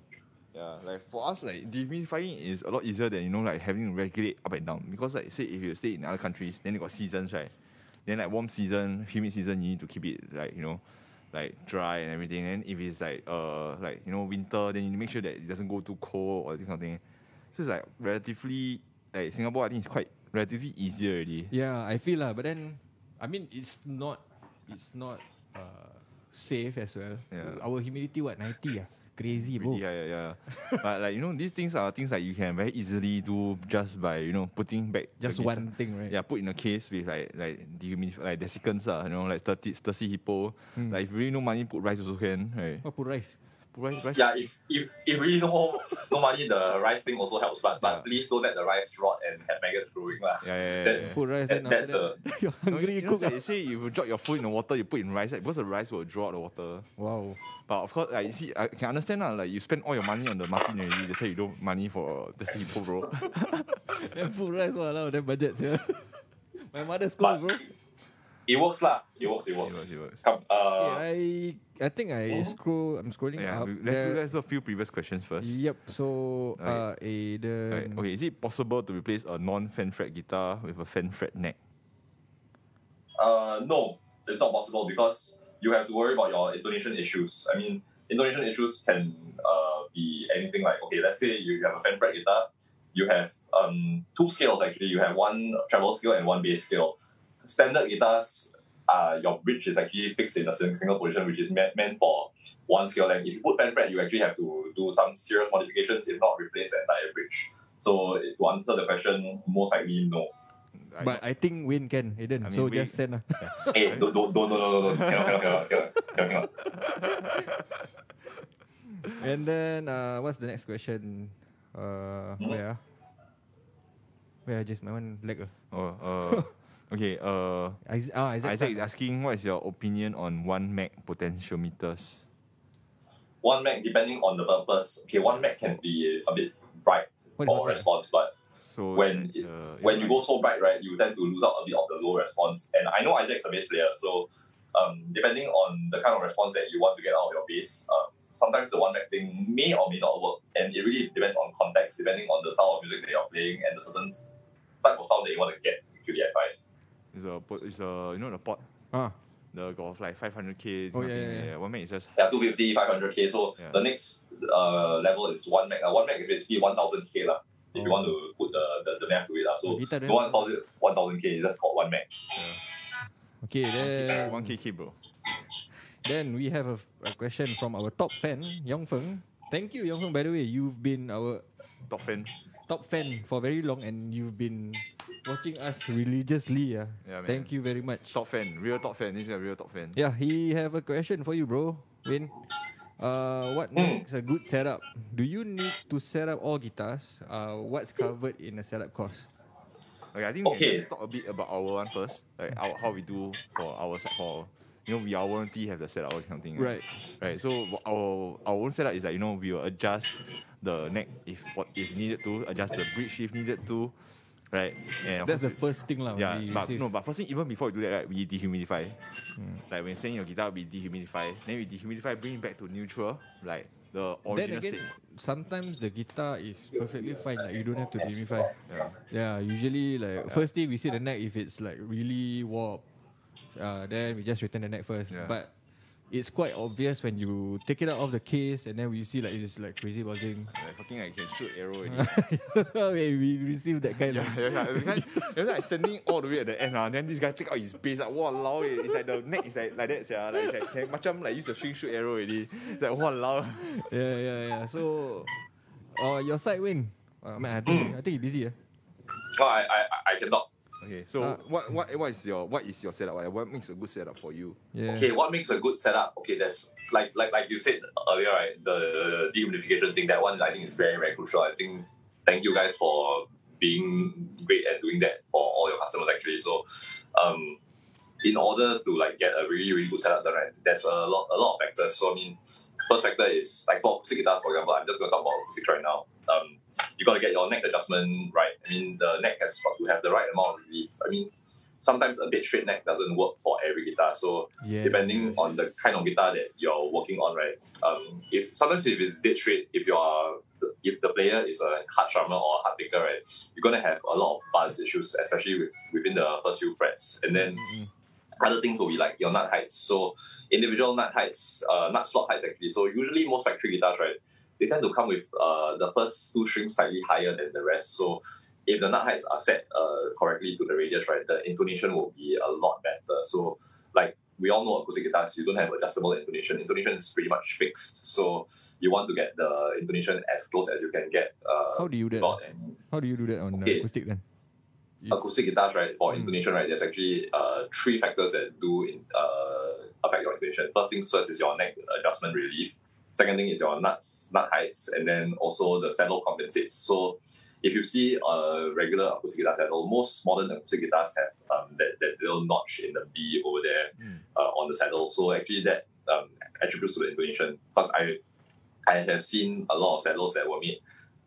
Yeah, like for us, like dehumidifying is a lot easier than you know like having to regulate up and down because like say if you stay in other countries, then they got seasons, right? Then like warm season, humid season, you need to keep it like you know, like dry and everything. And if it's like uh like you know winter, then you need to make sure that it doesn't go too cold or this kind of thing. So it's like relatively like Singapore, I think it's quite relatively easier already. Yeah, I feel lah, but then I mean it's not it's not uh, safe as well. Yeah. Our humidity what 90 ah. Crazy bro. Yeah, yeah, yeah. but like you know, these things are things that you can very easily do just by you know putting back Just one thing, right? Yeah, put in a case with like like dehumidif- like desiccants, uh, you know, like 30, 30 hippo. Hmm. Like if you really no money, put rice also can, right? Oh, put rice. Put rice, rice. Yeah, if if if really no no money, the rice thing also helps. But but Yeah. please don't let the rice rot and have maggots growing lah. Yeah, yeah, yeah, That's yeah. Put rice, that, then that's after the that <laughs> you're hungry, you, you know, cook. like they say if you drop your food in the water, you put in rice, right? Because the rice will draw out the water. Wow. But of course, like you see, I can understand lah. Like you spend all your money on the Martin already. That's why you don't money for the hippo, bro. <laughs> then put rice, wow, then budget, yeah. <laughs> My mother scold, bro. But it works lah. It works. It works. works, it works. Come, uh, Okay, I I think I Mhm. scroll. I'm scrolling yeah, up. let's do There- let's do a few previous questions first. Yep. So, uh, a the Right. Okay, is it possible to replace a non-fan fret guitar with a fan fret neck? Uh, no, it's not possible because you have to worry about your intonation issues. I mean, intonation issues can uh, be anything like okay, let's say you have a fan fret guitar, you have um, two scales actually. You have one treble scale and one bass scale. Standard guitars, uh, your bridge is actually fixed in a single position, which is meant, meant for one scale. And if you put fan fret, you actually have to do some serious modifications, if not replace the entire bridge. So to answer the question, most likely no. But I think Win can, Aiden. I mean, so we- just send. Uh. <laughs> Hey, don't, don't, don't, don't, don't, don't, cannot, cannot, cannot, cannot, cannot, cannot. <laughs> And then, uh, what's the next question? Uh, Hmm? where? ah? Where just my one leg. Uh. oh, uh, okay. Uh, Isaac, ah, Isaac. Isaac is asking, what is your opinion on one meg potentiometers? One meg, depending on the purpose, okay, one meg can be a bit bright What is for response, but So When it- uh, when you go so bright, right, you tend to lose out a bit of the low response. And I know Isaac's a bass player, so um, depending on the kind of response that you want to get out of your bass, uh, sometimes the one meg thing may or may not work, and it really depends on context, depending on the style of music that you're playing and the certain type of sound that you want to get. Actually, I find. It's a pot- it's a you know the pot Ah, the got like 500k. Oh, yeah, yeah, yeah. One meg is just Yeah, 250, 500k. So Yeah. the next uh, level is one meg. Uh, one meg is basically 1000k lah. If you Oh. want to put the, the, the math to it. lah. So The guitar one calls it 1000k, it's just called one meg. okay. Then, one kk, bro. then we have a, a question from our top fan, Yong Feng. Thank you, Yong Feng. By the way, you've been our Top fan. top fan for very long, and you've been watching us religiously. Yeah. Yeah, man. Thank you very much. Top fan, real top fan. This is a real top fan. Yeah, he have a question for you, bro. Win. Uh, what Hmm. makes a good setup? Do you need to set up all guitars? Uh, what's covered in a setup cost? Okay, I think we Okay. can just talk a bit about our one first, like our, how we do for our for you know we our warranty have the setup all kind of thing. Right. Right. So our our own setup is like you know we will adjust the neck if what if needed to, adjust the bridge if needed to, right? And That's the first thing, lah. Yeah, but no, but first thing, even before we do that, right, we dehumidify. Hmm. Like when saying your guitar, we dehumidify. Then we dehumidify, bring it back to neutral, like the Then original again, state. sometimes the guitar is perfectly fine. Like you don't have to demify. Yeah. Yeah, usually like first thing we see the neck if it's like really warped. Uh, then we just return the neck first. Yeah. But it's quite obvious when you take it out of the case and then we see like it's like crazy buzzing. Like fucking I can shoot arrow already. <laughs> okay, we received that kind of. Yeah, yeah, yeah. Because, you know, like <laughs> sending all the way at the end, uh, then this guy take out his base, like, wow, it's like the neck is like, like that, yeah, like, it's like, can, macam like use the string shoot arrow already. It's like, wow, <laughs> Yeah, yeah, yeah. So, uh, your side win. Uh, man, I think I think you're busy. Eh? Oh, I, I, I cannot. Okay, so Uh, what, what, what is your, what is your setup? What makes a good setup for you? Yeah. Okay, what makes a good setup? Okay, that's like like like you said earlier, right? The dehumidification thing. That one I think is very very crucial. I think thank you guys for being great at doing that for all your customers actually. So, um, in order to like get a really really good setup done, right? There's a lot a lot of factors. So I mean, first factor is like for acoustic guitars, for example. I'm just going to talk about acoustics right now. Um, you got to get your neck adjustment right. I mean, the neck has got to have the right amount of relief. I mean, sometimes a bit straight neck doesn't work for every guitar. So Yeah. depending on the kind of guitar that you're working on, right? Um, if sometimes if it's dead straight, if you are if the player is a hard strummer or a hard picker, right, you're gonna have a lot of buzz issues, especially with within the first few frets. And then Mm-mm. other things will be like your nut heights. So individual nut heights, uh, nut slot heights actually. So usually most factory guitars, right, they tend to come with uh, the first two strings slightly higher than the rest. So if the nut heights are set uh, correctly to the radius, right, the intonation will be a lot better. So like we all know acoustic guitars, you don't have adjustable intonation. Intonation is pretty much fixed. So you want to get the intonation as close as you can get. Uh, How do you do that? How do you do that on uh, Okay. acoustic then? acoustic guitars, right, for Mm. intonation, right, there's actually uh, three factors that do in, uh, affect your intonation. First things first is your neck adjustment relief. Second thing is your nuts, nut heights, and then also the saddle compensates. So if you see a regular acoustic guitar saddle, most modern acoustic guitars have um, that, that little notch in the B over there Mm. uh, on the saddle. So actually that um, attributes to the intonation. Plus I I have seen a lot of saddles that were made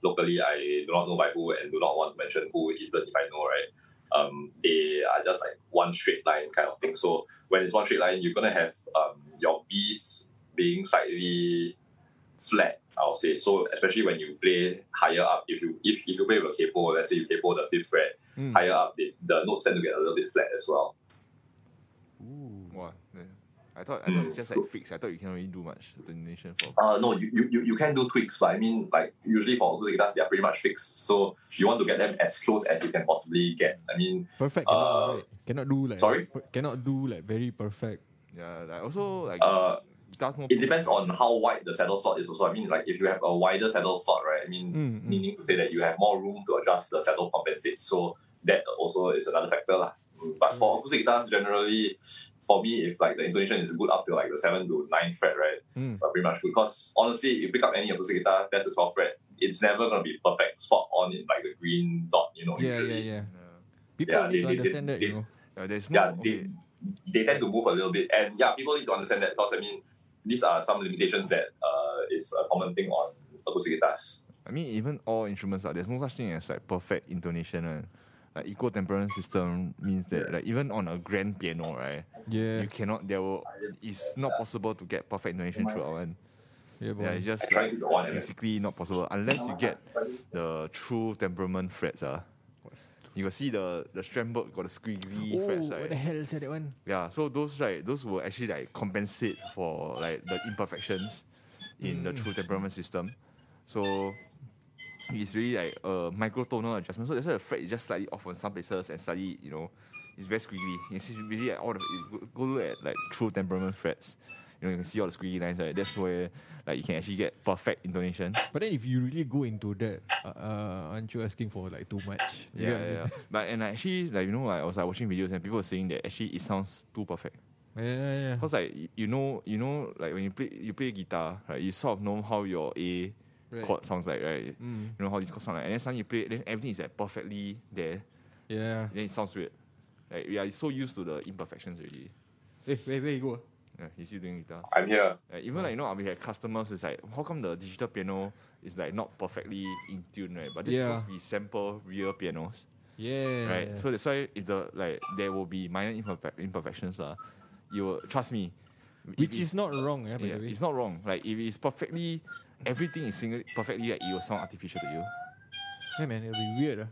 locally. I do not know by who and do not want to mention who, even if I know, right? Um, they are just like one straight line kind of thing. So when it's one straight line, you're gonna have um, your B's being slightly flat. I'll say so, especially when you play higher up. If you if, if you play with a capo, let's say you capo the fifth fret Mm. higher up, the, the notes tend to get a little bit flat as well. Ooh. Wow. Yeah. I thought, I thought it's just like fixed. I thought you can really do much intonation for. Uh, no, you, you, you- you can do tweaks, but I mean, like, usually for acoustic guitars, they are pretty much fixed. So you want to get them as close as you can possibly get. I mean, Perfect. Cannot, Uh, right? cannot do like sorry? per- cannot do like very perfect. Yeah, like also like uh, guitars it depends on how wide the saddle slot is also. I mean, like, if you have a wider saddle slot, right, I mean, Mm, mm. meaning to say that you have more room to adjust the saddle compensates. So that also is another factor. lah. Mm, But for acoustic guitars, generally, for me, if like the intonation is good up to like the 7 to 9 fret, right, Mm. are pretty much good. Because honestly, you pick up any acoustic guitar, that's the 12 fret, it's never going to be perfect spot on in like the green dot, you know. Yeah, yeah, usually. yeah. Yeah. People Yeah, need they- to understand they- that, they- you know. Yeah, there's Yeah, no. they, okay. they tend to move a little bit. And yeah, people need to understand that because I mean, these are some limitations that uh, is a common thing on acoustic guitars. I mean, even all instruments are there's no such thing as like perfect intonation. And, like equal temperament system means that like even on a grand piano, right, Yeah, you cannot. There will. It's not possible to get perfect intonation throughout one. yeah, boy. Yeah, it's just I try like, to go physically not possible unless you get the true temperament frets. Uh. You can see the the Strandberg got the squiggly oh, frets, what the hell is that one? Yeah, so those right, those will actually like compensate for like the imperfections in the Mm. true temperament system. So it's really like a microtonal adjustment. So that's why the fret is just slightly off on some places and slightly, you know, it's very squiggly. You can see really like all the go go look at like true temperament frets. You know, you can see all the squiggly lines, right? That's where like you can actually get perfect intonation. But then if you really go into that, uh, uh, aren't you asking for like too much? Yeah, I yeah, yeah. But and actually, like you know, like, I was like watching videos and people were saying that actually it sounds too perfect. yeah, yeah, yeah. Cause like you know, you know, like when you play you play guitar, right? You sort of know how your A Right. chord sounds like, right? Mm, You know how these chords sound like, and then suddenly you play, then everything is like perfectly there. yeah. Then it sounds weird. Like we are so used to the imperfections already. Hey, where, where you go? Yeah, he's still doing guitar. I'm here. Like, even like you know, we had customers who's like, how come the digital piano is like not perfectly in tune, right? But this Yeah. because we sample real pianos. Yeah. right? So that's why if the like there will be minor imperfec- imperfections, uh, you will trust me. Which is not wrong, yeah, by yeah, the way. it's not wrong. Like if it's perfectly, everything is single perfectly, like, it will sound artificial to you. Yeah, man, it'll be weird. Uh.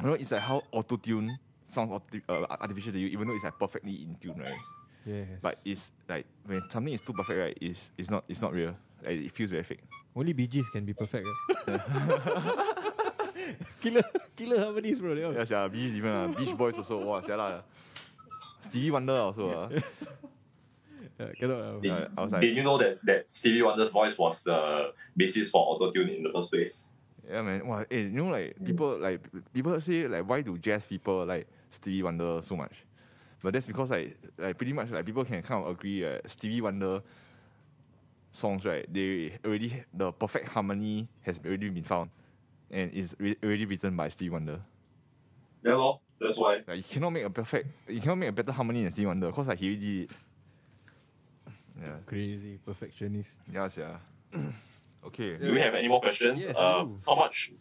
You know, it's like how auto tune sounds arti- uh, artificial to you, even though it's like perfectly in tune, right? Yes. But it's like when something is too perfect, right? It's it's not it's not real. Like, it feels very fake. Only Gees can be perfect. eh? <laughs> killer, killer harmonies, bro. Yeah, sia, Beach even uh, Beach Boys also. Wow, lah. Stevie Wonder also. Uh. <laughs> Yeah, cannot. uh, Did, I was like- did you know that that Stevie Wonder's voice was the basis for auto tune in the first place? Yeah, man. Wow, eh, you know, like people like people say like why do jazz people like Stevie Wonder so much? But that's because like like pretty much like people can kind of agree that Stevie Wonder songs right they already the perfect harmony has already been found and is re- already written by Stevie Wonder. Yeah, lor. That's why. Like you cannot make a perfect you cannot make a better harmony than Stevie Wonder because like he already did it. Yeah, Crazy perfectionist. yeah, yeah. <clears throat> okay. Do we have any more questions? Yes, uh, how much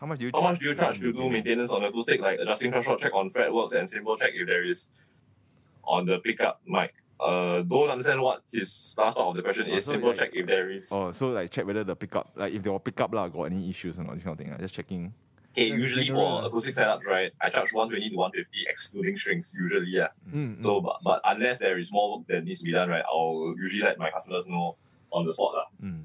How much do you how charge? much do you charge to do maintenance on acoustic, like adjusting truss rod check on fretworks and cymbal check if there is on the pickup mic? Uh, don't understand what his last part of the question Oh, is. so Cymbal like- check if there is. Oh, so like check whether the pickup, like if there pickup lah, got any issues or not, this kind of thing. Uh, just checking. Okay, Yeah, usually general. for acoustic setups, right, I charge 120 to 150 excluding strings, usually, yeah. Mm, So, but, but unless there is more work that needs to be done, right, I'll usually let my customers know on the spot lah, Mm.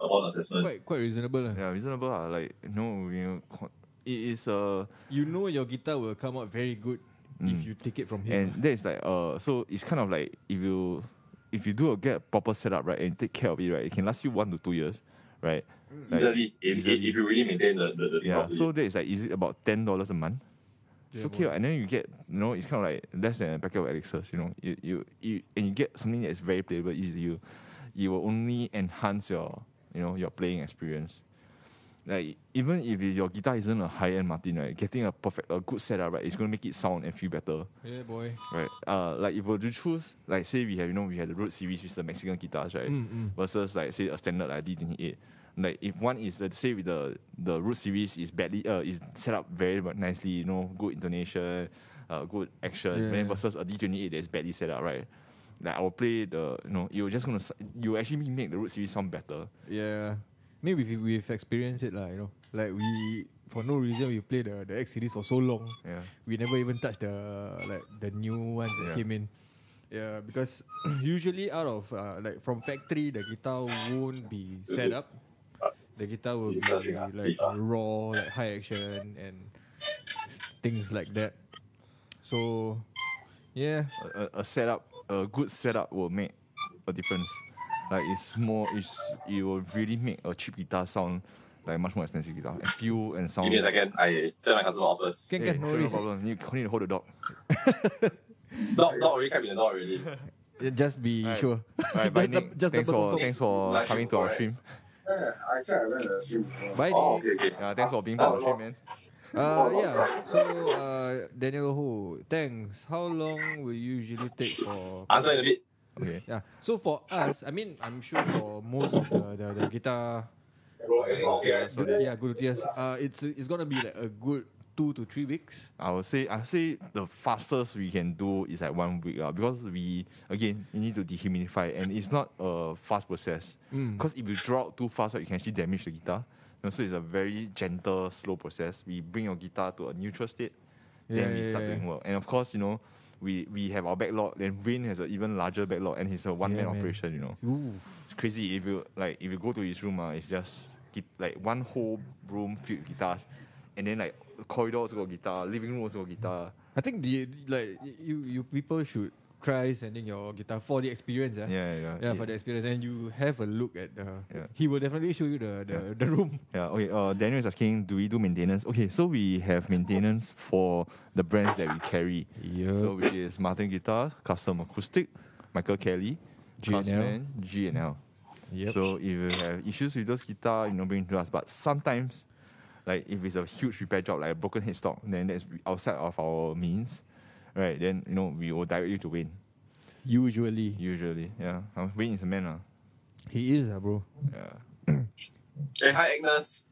upon assessment. quite quite reasonable. lah. Yeah, reasonable. Uh, like no, you know, co- it is uh, You know your guitar will come out very good Mm. if you take it from him. and that is like uh, so it's kind of like if you if you do a get a proper setup right and take care of it right, it can last you one to two years, right? Like, easily, if, easily. if you really maintain the, the, the Yeah, properly. so that is like is it about ten dollars a month? It's Yeah, okay, boy. and then you get you know it's kind of like less than a packet of elixirs, you know. You, you you and you get something that is very playable, easy. You you will only enhance your you know your playing experience. Like even if your guitar isn't a high end Martin, right, getting a perfect a good setup, right, it's gonna make it sound and feel better, Yeah, boy. right? Uh, like if we were to choose, like say we have you know we have the Road series, which is the Mexican guitars, right, Mm, mm. versus like say a standard like D twenty eight. Like if one is let's say with the the Road series is badly uh is set up very nicely, you know, good intonation, uh good action, Yeah. versus a D twenty eight that is badly set up, right? Like I will play the you know, you're just gonna you actually make the Road series sound better. Yeah. Maybe we've, we've experienced it, lah. you know. Like we, for no reason, we play the, the X series for so long. Yeah. We never even touched the like the new ones that Yeah. came in. Yeah, because <clears throat> usually out of uh, like from factory, the guitar won't be set up. The guitar will be like raw, like high action and things like that. So, yeah, A, a, a setup a good setup will make a difference. Like it's more it's it will really make a cheap guitar sound like much more expensive guitar and feel and sound. Give me a second, I send my customer offers. can Hey, can no sure, no worries. problem. You need to hold the dog. <laughs> Dog, dog already kept in the door already. Just be Alright. sure. Alright, bye <laughs> Just Nick. dou- just thanks double for thanks for coming to our info, stream. Yeah, actually, I went to the stream. Bye, Oh, okay, okay. Yeah, thanks for being part of the stream, man. Uh, yeah. So, uh, Daniel Ho, thanks. How long will you usually take for? Answer in a bit. Okay. Yeah. So for us, I mean, I'm sure for most of the the, the guitar, Okay. good, yeah, good yes. Uh, it's it's gonna be like a good two to three weeks. I would say I would say the fastest we can do is like one week uh, because we again you need to dehumidify and it's not a fast process. Mm. Because if you draw out too fast, right, you can actually damage the guitar. You know, so it's a very gentle, slow process. We bring your guitar to a neutral state, Yeah, then we start yeah. doing work. And of course, you know, we we have our backlog. Then Wayne has an even larger backlog, and he's a one man operation. You know, Ooh. it's crazy. If you like, if you go to his room, uh, it's just like one whole room filled with guitars, and then like corridor also got guitar, living room also got guitar. I think the like you you people should try sending your guitar for the experience. Yeah. Yeah, yeah, Yeah, for the experience, and you have a look at the. Yeah. He will definitely show you the the, the room. Yeah, okay. Uh, Daniel is asking, do we do maintenance? Okay, so we have maintenance for the brands that we carry. Yeah. So which is Martin Guitars, Custom Acoustic, Michael Kelly, G&L. Craftsman, G and L. Yep. So if you have issues with those guitar, you know, bring to us. But sometimes, like if it's a huge repair job, like a broken headstock, then that's outside of our means, right? Then you know we will direct you to Wayne. Usually, Usually, yeah. Uh, Wayne is a man, uh. he is, ah, bro. Yeah. <coughs> Hey, hi Agnes.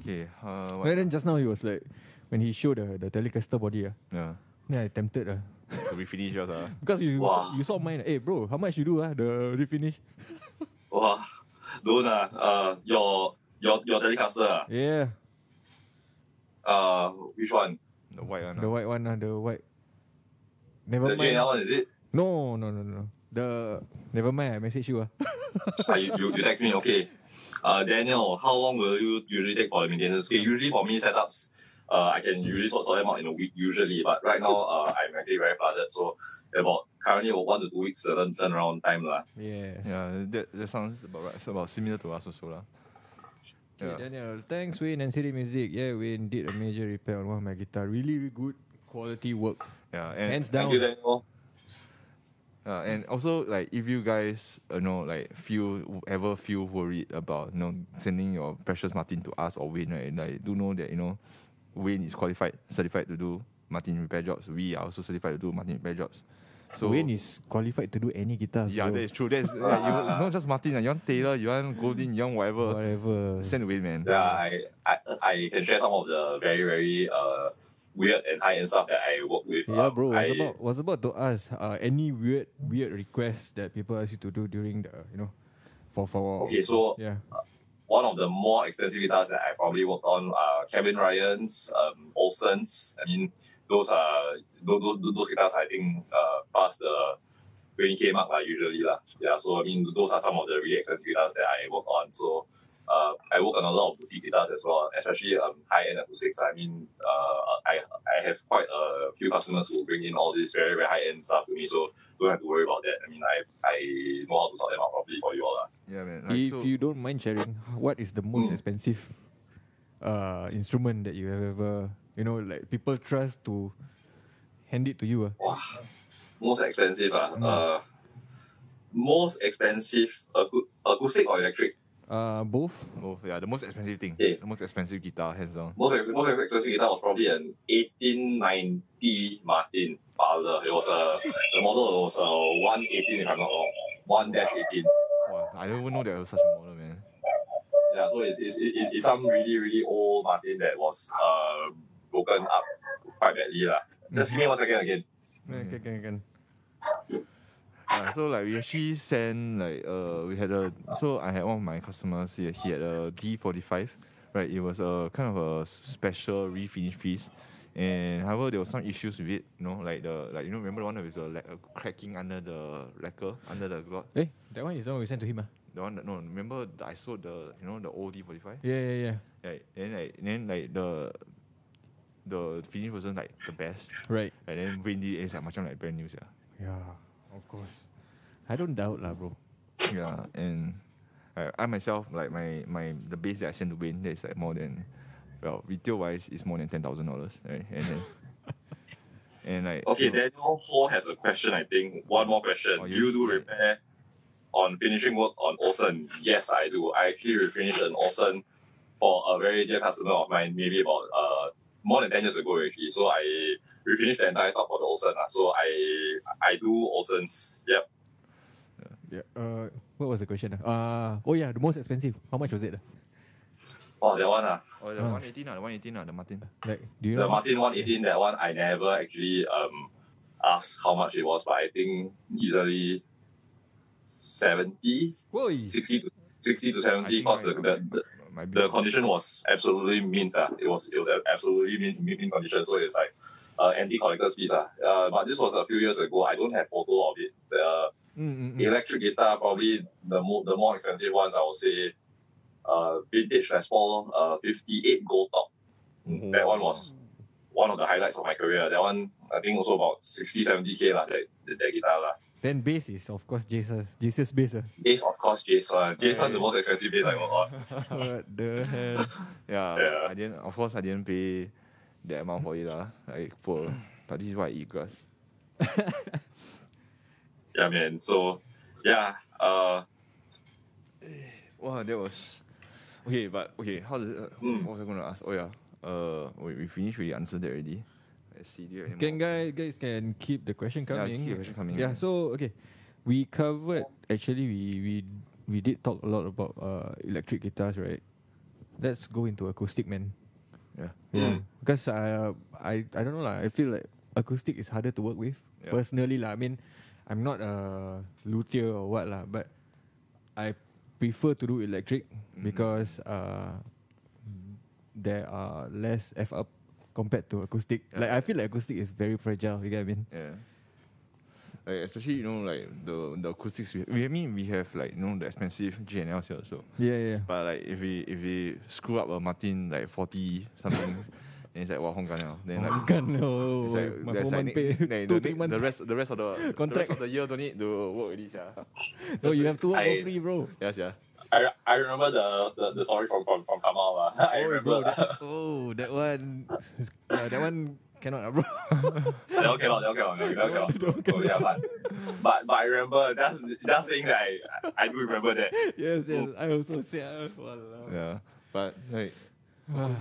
Okay. Uh, what? And then just now he was like, when he showed the the Telecaster body, ah, Yeah. then I tempted, ah. So we finish yours, uh. <laughs> Because you Wow. you saw mine. Hey bro, how much you do ah the refinish? <laughs> Wow. Don't uh, uh your your your Telecaster ah. Yeah, uh which one? The white one. the uh. white one ah, the white. Never The mind. G&L one is it? No, no, no, no. The never mind. I message you. ah. <laughs> Ah, you, you, you text me, okay. Uh, Daniel, how long will you usually take for the maintenance? Okay, usually for me setups, uh, I can usually sort, sort them out in a week usually, but right now uh, I'm actually very flooded, so about currently about one to two weeks uh, turn turnaround time lah. Yes. Yeah, that, that sounds about right. It's about similar to us also lah. Okay, Yeah. Daniel, thanks Wayne and City Music. Yeah, Wayne did a major repair on one of my guitar. Really, really good quality work. Yeah, and Hands Thank down. you, Daniel. Uh, and also, like, if you guys, you know, like, feel ever feel worried about, you know, sending your precious Martin to us or Wayne, right? Like, do know that you know, Wayne is qualified, certified to do Martin repair jobs. We are also certified to do Martin repair jobs. So Wayne is qualified to do any guitars. yeah, bro. that is true. That's like, you, <laughs> not just Martin. ah, You want Taylor, you want Goldin, you want whatever. whatever. Send Wayne, man. Yeah, I, I, I can share some of the very, very uh, weird and high end stuff that I work with. Yeah, Um, bro. Was I, about was about to ask uh, any weird weird requests that people ask you to do during the you know for for Okay, so yeah one of the more expensive guitars that I probably worked on are Kevin Ryan's, um, Olson's. I mean, those are those, those, guitars I think uh, pass the 20k mark lah, usually lah. Yeah, so I mean those are some of the really expensive guitars that I work on. So uh, I work on a lot of boutique guitars as well, especially um, high end acoustics. I mean, uh, I I have quite a few customers who bring in all this very very high end stuff to me, so don't have to worry about that. I mean, I I know how to sort them out properly for you all lah. Yeah, man. Like, if so, you don't mind sharing, what is the most Mm. expensive uh instrument that you have ever you know like people trust to hand it to you? Uh? Most expensive ah. Uh, most expensive acou- acoustic or electric? Uh, both. both, yeah, the most expensive thing, Yeah. the most expensive guitar, hands down. Most ex- most expensive guitar was probably an 1890 Martin Parlor. It was a the model was a 118 if I'm not wrong. One dash 18. Wow, I don't even know there was such a model, man. Yeah, so it's, it's, it's, it's some really really old Martin that was uh, broken up quite badly lah. Just give me one second again. Yeah, can, can, can. Yeah, so like we actually sent like uh we had a so I had one of my customers he, he had a D forty five, right? It was a kind of a special refinish piece. And however there was some issues with it, you know, like the like you know remember the one with the like, uh, cracking under the lacquer, under the glot? Hey, that one is the one we sent to him. Uh. The one that no remember the- I sold the you know the old D forty five? Yeah, yeah, yeah. Right. Then like then like the the finish wasn't like the best. Right. And then the it's like macam like brand new, yeah. Yeah, of course. I don't doubt lah, bro. Yeah, and I, I myself like my my the base that I send to Wayne that is like more than well retail wise is more than ten thousand dollars, right? And then <laughs> and like Okay, you know, Daniel Ho has a question, I think. One more question. Oh, do you- you do repair on finishing work on Olson? Yes, I do. I actually refinished an Olson for a very dear customer of mine, maybe about uh more than 10 years ago already. So I refinished the entire top for the Olson. lah. So I I do Olson's. Yep. Yeah. Uh, what was the question? ah? Uh, oh yeah, the most expensive. How much was it? ah? Oh, that one. Uh, oh the Ah. one eighteen, the one eighteen, the Martin. Like, do you the know? Martin 118, that one, I never actually um asked how much it was, but I think easily 70, Woi. 60 to, 60 to 70 think because the, the, the the condition was absolutely mint. Uh. It was it was absolutely mint, mint, mint condition. So it's like uh, anti collector's piece. Uh. Uh, but this was a few years ago. I don't have photo of it. The Mm, mm, mm. electric guitar probably the more the more expensive ones. I would say uh, vintage Les Paul uh, 58 gold top. Mm-hmm. That one was one of the highlights of my career. That one I think also about 60 70k lah. That, that, that guitar lah. Then bass is of course Jesus. Jesus bass. ah. Bass of course Jason. Jason the most expensive bass I <laughs> what the hell? yeah, Yeah. I didn't of course I didn't pay that amount for it lah. Like for but this is why I eat grass. <laughs> Yeah man. So yeah. Uh, Wow, that was okay. But okay, how does uh, Mm. what was I going to ask? Oh yeah, uh, we, we finished. We answered that already. Let's see. Do you have Can more? guys guys can keep the question coming? Yeah, coming? keep the question coming. Yeah, so okay. We covered actually we we we did talk a lot about uh electric guitars, right? Let's go into acoustic man. Yeah. Yeah. Because I I I don't know lah. I feel like acoustic is harder to work with. Yeah. Personally lah. I mean, I'm not a luthier or what lah, but I prefer to do electric Mhm. because uh there are less F up compared to acoustic. Yeah. Like I feel like acoustic is very fragile, you get what I mean? Yeah. Like especially you know like the the acoustics. We, we I mean we have like you know the expensive G&Ls here also. Yeah, yeah. But like if we if we screw up a Martin like forty something, <laughs> then it's like wow Hong now. Then like Kan, oh, it's like, my there's four like, month pay, ne- ne- two the, three ne- month. the rest the rest of the, the Contract. rest of the year don't need to work already, yeah. <laughs> Oh, you have to work I- for free, bro. Yes, yeah. I, I remember the, the, the story from from from Kamal. Uh. <laughs> I oh, bro, that, <laughs> oh, that one, yeah, that one cannot, ah, bro. That one cannot, that one cannot, that one cannot. That one Oh, yeah, but, but but I remember that's that's saying that I I do remember that. yes, yes, I also say, ah, walao. Yeah. But like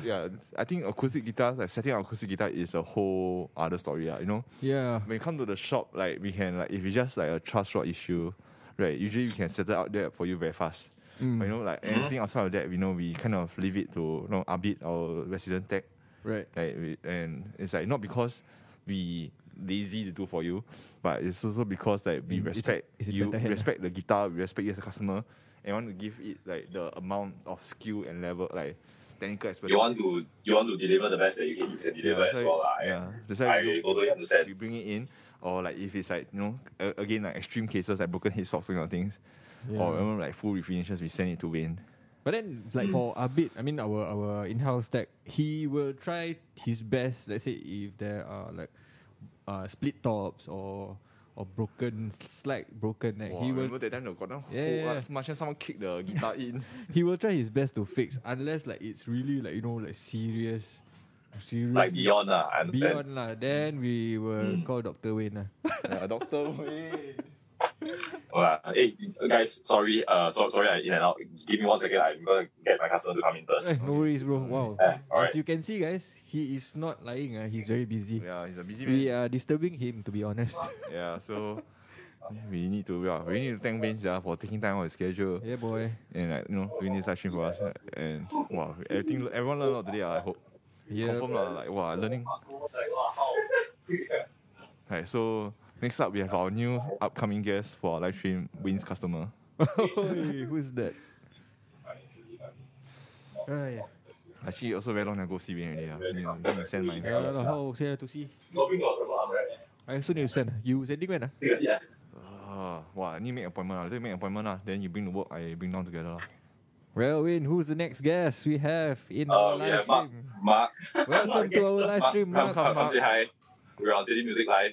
yeah, I think acoustic guitars, like setting up acoustic guitar is a whole other story, uh, you know? Yeah, When you come to the shop, like we can like if it's just like a truss rod issue, right? Usually we can set it out there for you very fast. Mm. But you know, like anything outside of that, we know we kind of leave it to you know Abid, our resident tech. right. Like we, and it's like not because we lazy to do for you, but it's also because like we Mm, it's- respect it's you, hand, respect the guitar, we respect you as a customer, and want to give it like the amount of skill and level, like technical expertise. You want to you want to deliver the best that you can, you can deliver that's as why- well. lah. I, yeah, that's why I we, totally understand. we bring it in, or like if it's like you know a- again like extreme cases like broken headstocks kind of things, Yeah. or even like full refinishes, we send it to Wayne. But then, like for Abid, I mean, our our in-house tech, he will try his best. Let's say if there are like uh, split tops or or broken slack broken neck, Wow, he will remember that time the got down Yeah, whole, yeah, yeah. smash someone kicked the guitar <laughs> in. he will try his best to fix unless like it's really like you know like serious, serious Like beyond, lah, I understand. beyond lah. Then we will Mm. call Doctor Wayne lah. <laughs> yeah, doctor Wayne. Well, hey guys, sorry, uh, so, sorry, I in and out. Give me one second. I'm gonna get my customer to come in Eh, first. no worries, bro. Wow. Eh, alright. As you can see, guys, he is not lying. Uh, he's very busy. Yeah, he's a busy man. We are disturbing him, to be honest. <laughs> Yeah, so we need to yeah, we need to thank Ben yeah, for taking time on his schedule yeah, boy. and like you know doing this live stream for us. And wow, everything everyone learned a lot today. ah, I hope. Yeah. Confirm lah, like wow, learning. Right, so next up we have our new upcoming guest for our live stream, Wayne's customer. Oi, who's that? Ah, yeah. Actually, also very long ago see Wayne already. ah. Need to- need to send my Yeah, lah, how say to see? I also need to send. You sending when? ah? Yeah. Ah, wow, I need to make appointment. lah. Later make appointment. lah. Then you bring the work, I bring down together. lah. Well, Wayne, who's the next guest we have in Uh, our live have Mark. stream? Mark. Welcome to our live stream, Mark. Mark. Come, come say hi. We're on City Music Live.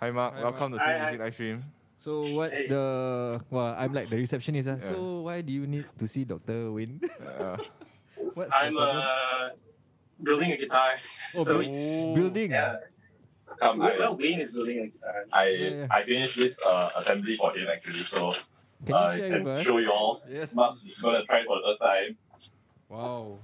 Hi Mark, Hi, welcome to City hi. Music live stream. So what's the? Well, I'm like the receptionist. ah. Yeah. So why do you need to see Doctor Wayne? <laughs> Uh, what's I'm the uh, building a guitar. Oh, so build- building. yeah, Come, well, I, Wayne is building a guitar. I, Yeah, yeah. I finished this uh, assembly for him actually, so Can you uh, I share can show you all. Yes. Mark's gonna try for the first time. Wow.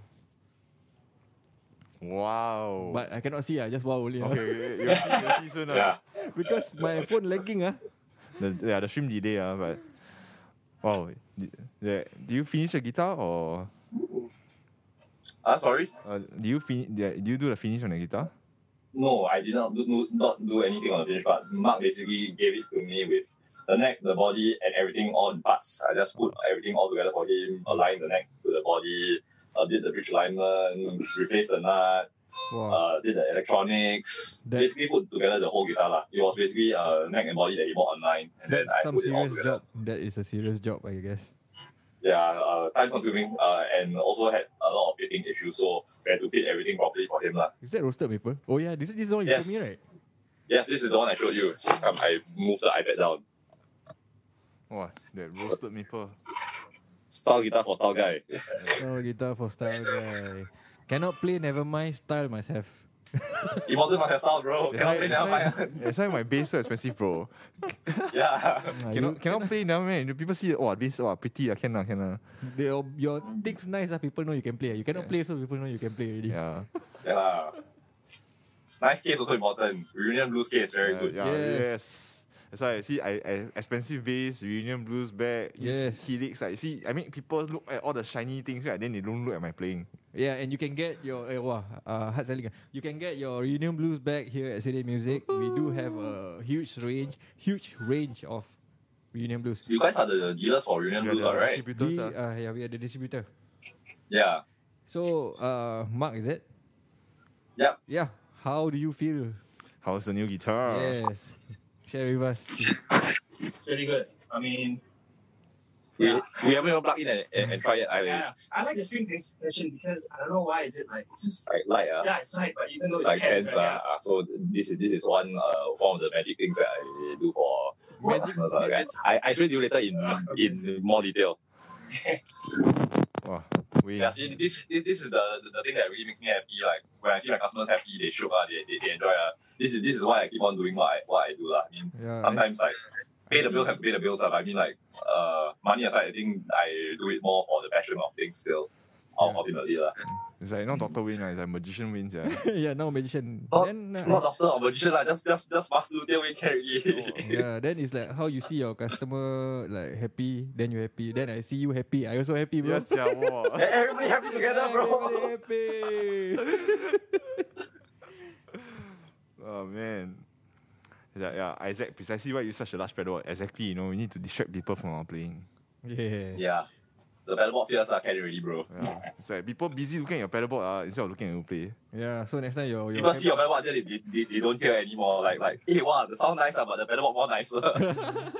Wow. But I cannot see. I just wow only. ah. okay, you'll see, you'll see soon. ah. Yeah. because my phone lagging. Ah. The, yeah, the stream delay, uh, but wow. Did, yeah, do you finish the guitar or Ah, sorry. uh, do you fin- yeah, do you do the finish on the guitar? No, I did not do, do not do anything on the finish part. Mark basically gave it to me with the neck, the body, and everything all in parts. I just put everything all together for him, align the neck to the body, uh, did the bridge alignment, replaced the nut, Wow. uh, did the electronics. That- basically put together the whole guitar. lah. It was basically uh, neck and body that he bought online. And then That's I some put it all serious job. That is a serious job, I guess. Yeah, uh, time consuming uh, and also had a lot of fitting issues. So we had to fit everything properly for him. lah. Is that roasted maple? Oh yeah, this, this is the one you Yes. showed me, right? Yes, this is the one I showed you. Um, I moved the iPad down. Wow, that roasted maple. Style guitar for style guy. <laughs> Oh, guitar for style guy. Cannot play, never mind. Style must have. <laughs> Important must have style, bro. That's Cannot why, play, that's, never why, mind. <laughs> that's why my bass so expensive, bro. Yeah. Ah, Cannot, you- cannot play now, man. People see, wow, bass, wow, pretty, I can, I can. Uh. Your, your things nice, ah. people know you can play. You cannot Yeah. play, so people know you can play already. Yeah. Yeah. Nice case also important. Reunion blues case very yeah, good. Yeah, Yes. yes. That's why I see I, I expensive bass, reunion blues bag, Yes. helix. I see I make people look at all the shiny things, right? Then they don't look at my playing. Yeah, and you can get your uh, wah, uh, hard selling. You can get your Reunion Blues back here at City Music. We do have a huge range, huge range of Reunion Blues. You guys are the dealers for Reunion blues, the alright? distributors, We, uh, yeah, we are the distributor. Yeah. So, uh, Mark, is it? Yeah. Yeah. How do you feel? How's the new guitar? Yes. Share with us. It's really good. I mean, We, Yeah. we haven't even plugged in and, and, and tried it. I yeah, I like the string tension because I don't know why is it like it's just like light, uh, yeah, it's tight, but even though it's like tense, hands. right, Uh, so this is this is one uh, one of the magic things that I do for Magic- customers. uh. I I show you later in in more detail. <laughs> Wow. We, Yeah, see, this, this this is the, the, the thing that really makes me happy. Like when I see my customers happy, they shook, uh, they, they, they enjoy. Uh, this is this is why I keep on doing what I what I do. Uh. I mean, Yeah. sometimes like pay the bills have to pay the bills. Uh. but I mean, like uh, money aside, I think I do it more for the passion of things still. Yeah. Ultimately, uh. it's like not Doctor Win, right? it's like Magician wins. Yeah. <laughs> yeah, now magician. Not, then, uh, not doctor or magician, like just just just master do we can already. yeah, then it's like how you see your customer like happy, then you happy. Then I see you happy, I also happy, bro. yes, yeah, wow. <laughs> Everybody happy together, bro. Everybody happy. <laughs> Oh man. It's like, yeah, Isaac, precisely why you use such a large pedal. Exactly, you know, we need to distract people from our playing. yeah. yeah, the pedalboard fears are carry already, bro. Yeah. it's like people busy looking at your pedalboard uh, instead of looking at you play. Yeah, so next time your, your People see your pedalboard, then they, they, they, they don't care anymore. Like like, hey, wow, the sound nice, uh, but the pedalboard more nicer. <laughs>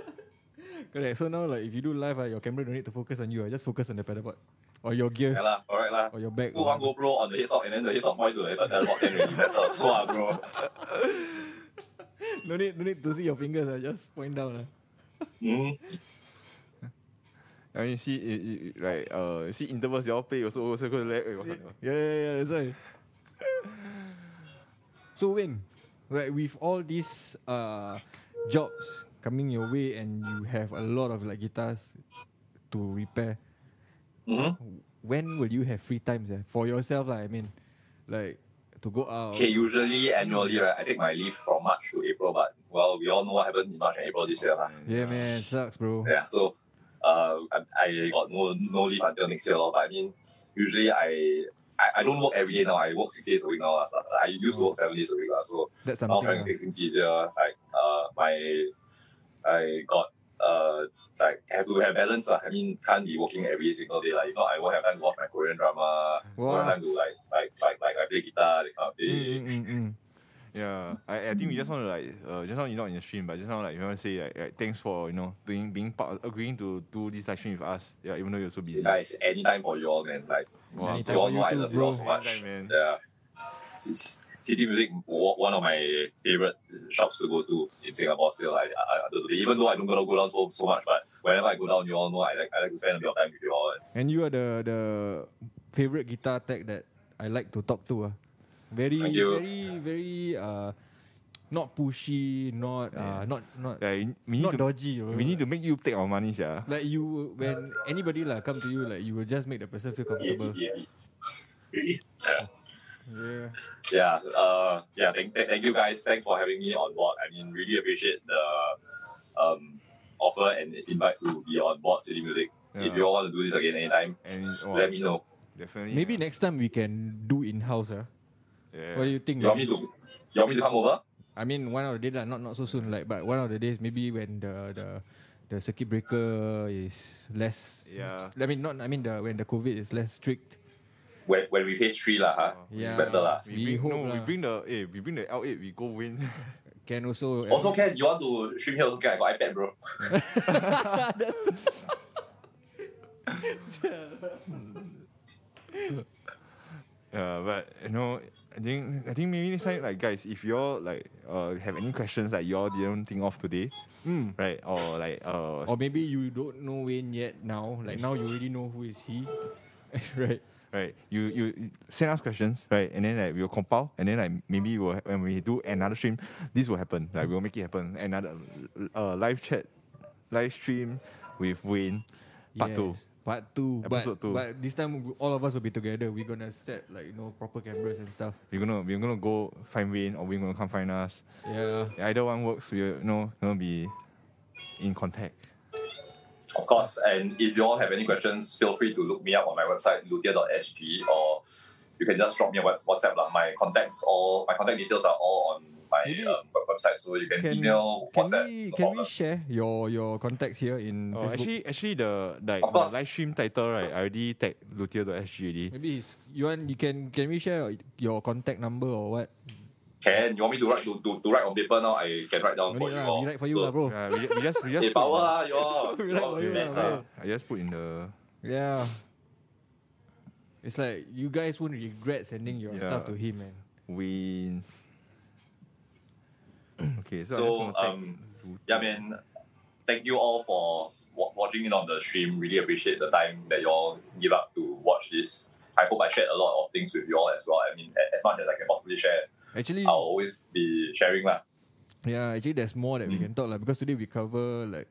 <laughs> Correct. So now like if you do live, uh, your camera don't need to focus on you. Uh, just focus on the pedalboard. Or your gear. yeah lah, alright lah. Or your back. Put one GoPro on the headstock and then the headstock point to the pedalboard can already settle. So, ah, bro. <laughs> no need no need to see your fingers, uh, just point down. Uh. Mm. I mean, you see, you, you, like, uh, you see intervals, they all play, also, also go to let, wait, what Yeah, yeah, yeah, that's why. <laughs> so when, like with all these uh jobs coming your way and you have a lot of like guitars to repair, Mhm. when will you have free times eh? for yourself? Like, I mean, like to go out. Okay, usually annually, right, I take my leave from March to April, but well, we all know what happened in March and April this year. lah. Yeah, man, sucks, bro. Yeah, so uh, I, I got no no leave until next year, lor. but I mean, usually I, I, I don't work every day now. I work six days a week now. lah. So I used to work seven days a week, lah. so That's now trying to take things easier. Like uh, my, I got uh, like have to have balance. lah. I mean, can't be working every single day. Like, if not, I won't have time to watch my Korean drama. Won't have time to like like like like I play guitar, that kind of Mm, thing. mm, mm, mm. Yeah, I, I think we just want to like uh, just now you're not in the stream, but just now like you want to say like, like thanks for you know doing being part agreeing to do this live stream with us. Yeah, even though you're so busy. Guys, anytime for you all, man. Like Wow, Anytime you all know I love you all so much. Anytime, man. Yeah. City Music, one of my favorite shops to go to in Singapore. Still, I, I, I even though I don't go, go down so, so much, but whenever I go down, you all know I like I like to spend a bit of time with you all. And you are the the favorite guitar tech that I like to talk to. Uh. Very Thank you. very very uh not pushy, not uh not not Like, we need not to dodgy. bro. we need to make you take our money, yeah. like you when anybody like come to you like you will just make the person feel comfortable. yeah, yeah. Really? Yeah. Yeah. Yeah, uh, yeah. Thank, thank, thank you guys. Thanks for having me on board. I mean, really appreciate the um, offer and invite to be on board City Music. If you all want to do this again anytime, And oh, let me know. definitely. Maybe next time we can do in house. Uh. Yeah. What do you think? You want me to? You want me to come over? I mean, one of the days, not not so soon, like, but one of the days, maybe when the the the circuit breaker is less. Yeah. I mean, not. I mean, the when the COVID is less strict. When, when we phase three lah, huh? Yeah. Better lah. We, We bring, hope no, we bring the eh, we bring the L8, we go win. <laughs> Can also. Also can you want to stream here? Also can. I got iPad, bro. That's. <laughs> Yeah, but you know, I think I think maybe next time, like guys, if you all like uh have any questions that you all didn't think of today, Mm. right, or like uh Or maybe you don't know Wayne yet now. Like now you already know who is he. <laughs> right. right, you you send us questions, right, and then like we'll compile, and then like maybe we'll when we do another stream, this will happen. Like we'll make it happen. Another uh live chat, live stream with Wayne, part two. Yes, Part two. Episode but, two. But this time all of us will be together. We're gonna set like you know proper cameras and stuff. We're gonna we're gonna go find Wayne, or we're gonna come find us. Yeah. Either one works. We're you know gonna be in contact. Of course, and if you all have any questions, feel free to look me up on my website, luthier.sg, or you can just drop me a WhatsApp. Lah. My contacts, all my contact details are all on my Maybe- um, web- website, so you can, Can, email, can WhatsApp. we can we share your your contacts here in Oh, Facebook? actually, actually the like the live stream title right, I already tagged Luthier.sg already. Maybe it's, you want you can can we share your contact number or what? Can you want me to write to, to, to write on paper now? I can write down No for you. lah, we write for you So- lah, bro. Yeah, we, we just we just Hey, power in <laughs> you all. We write for you best lah, ah. I just put in the Yeah. It's like you guys won't regret sending your Yeah. stuff to him, man. wins. <clears throat> okay, so, So, thank um, Yeah, man. Thank you all for wa- watching in on the stream. Really appreciate the time that you all give up to watch this. I hope I shared a lot of things with you all as well. I mean, as much as I can possibly share, Actually, I'll always be sharing lah. yeah, actually there's more that we Mm. can talk like because today we cover like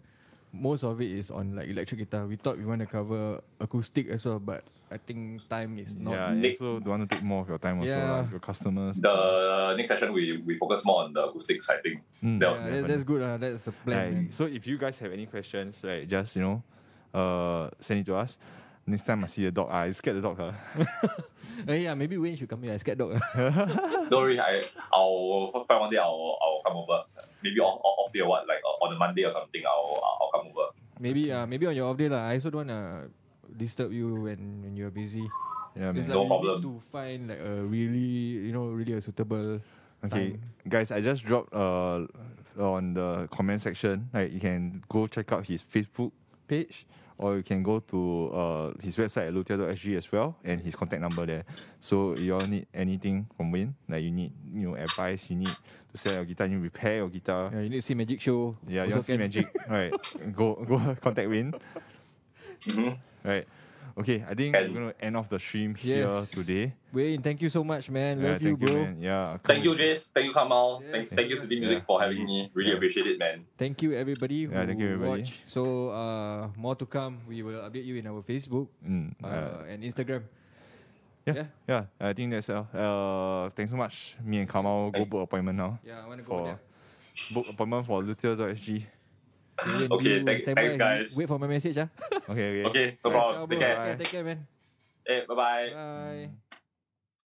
most of it is on like electric guitar. We thought we want to cover acoustic as well, but I think time is not. yeah, and Nick- also don't want to take more of your time also Yeah. lah, your customers. The next session, we, we focus more on the acoustic side thing. Mm, that- Yeah, that, that's good. Uh, that's the plan. Right, so if you guys have any questions, right, just you know, uh, send it to us. Next time I see a dog, ah, I scared the dog. ah. Eh, <laughs> yeah, maybe Wayne should come here. I scared dog. <laughs> Don't worry, I, I'll find one day I'll, I'll come over. Maybe off, off day or what, like uh, on a Monday or something, I'll, I'll come over. maybe uh, maybe on your off day lah. I also don't wanna disturb you when, when you're busy. yeah, It's man. like No we problem. need to find like a really you know really a suitable. Okay, time. guys, I just dropped uh on the comment section. Like you can go check out his Facebook page, or you can go to uh his website at luthier.sg as well, and his contact number there. So you all need anything from Wayne, like you need you know advice, you need to sell your guitar, you need repair your guitar. Yeah, you need to see magic show. Yeah, you also want to see magic, right? <laughs> Go go contact Wayne, Mhm. right? Okay, I think Can. we're gonna end off the stream here Yes. today. Wayne, thank you so much, man. Yeah, Love you, thank bro. man. Yeah, Thank you, Jace. Thank you, Kamal. Yeah. Thank, thank you, City Music, Yeah. for having me. Really Yeah. appreciate it, man. Thank you, everybody who Yeah, thank you, everybody. watch. So, uh, more to come. We will update you in our Facebook Mm, uh, uh, and Instagram. Yeah, Yeah. yeah. I think that's all. Uh, thanks so much. Me and Kamal go Thank- book appointment now. Yeah, I want to go there. book appointment for Luthier.sg. Okay, you thank- thanks, guys. Wait for my message, ah. Okay, okay. Okay, no Right. problem. Ciao, Take care. Bye. Take care, man. Hey, bye bye. Bye.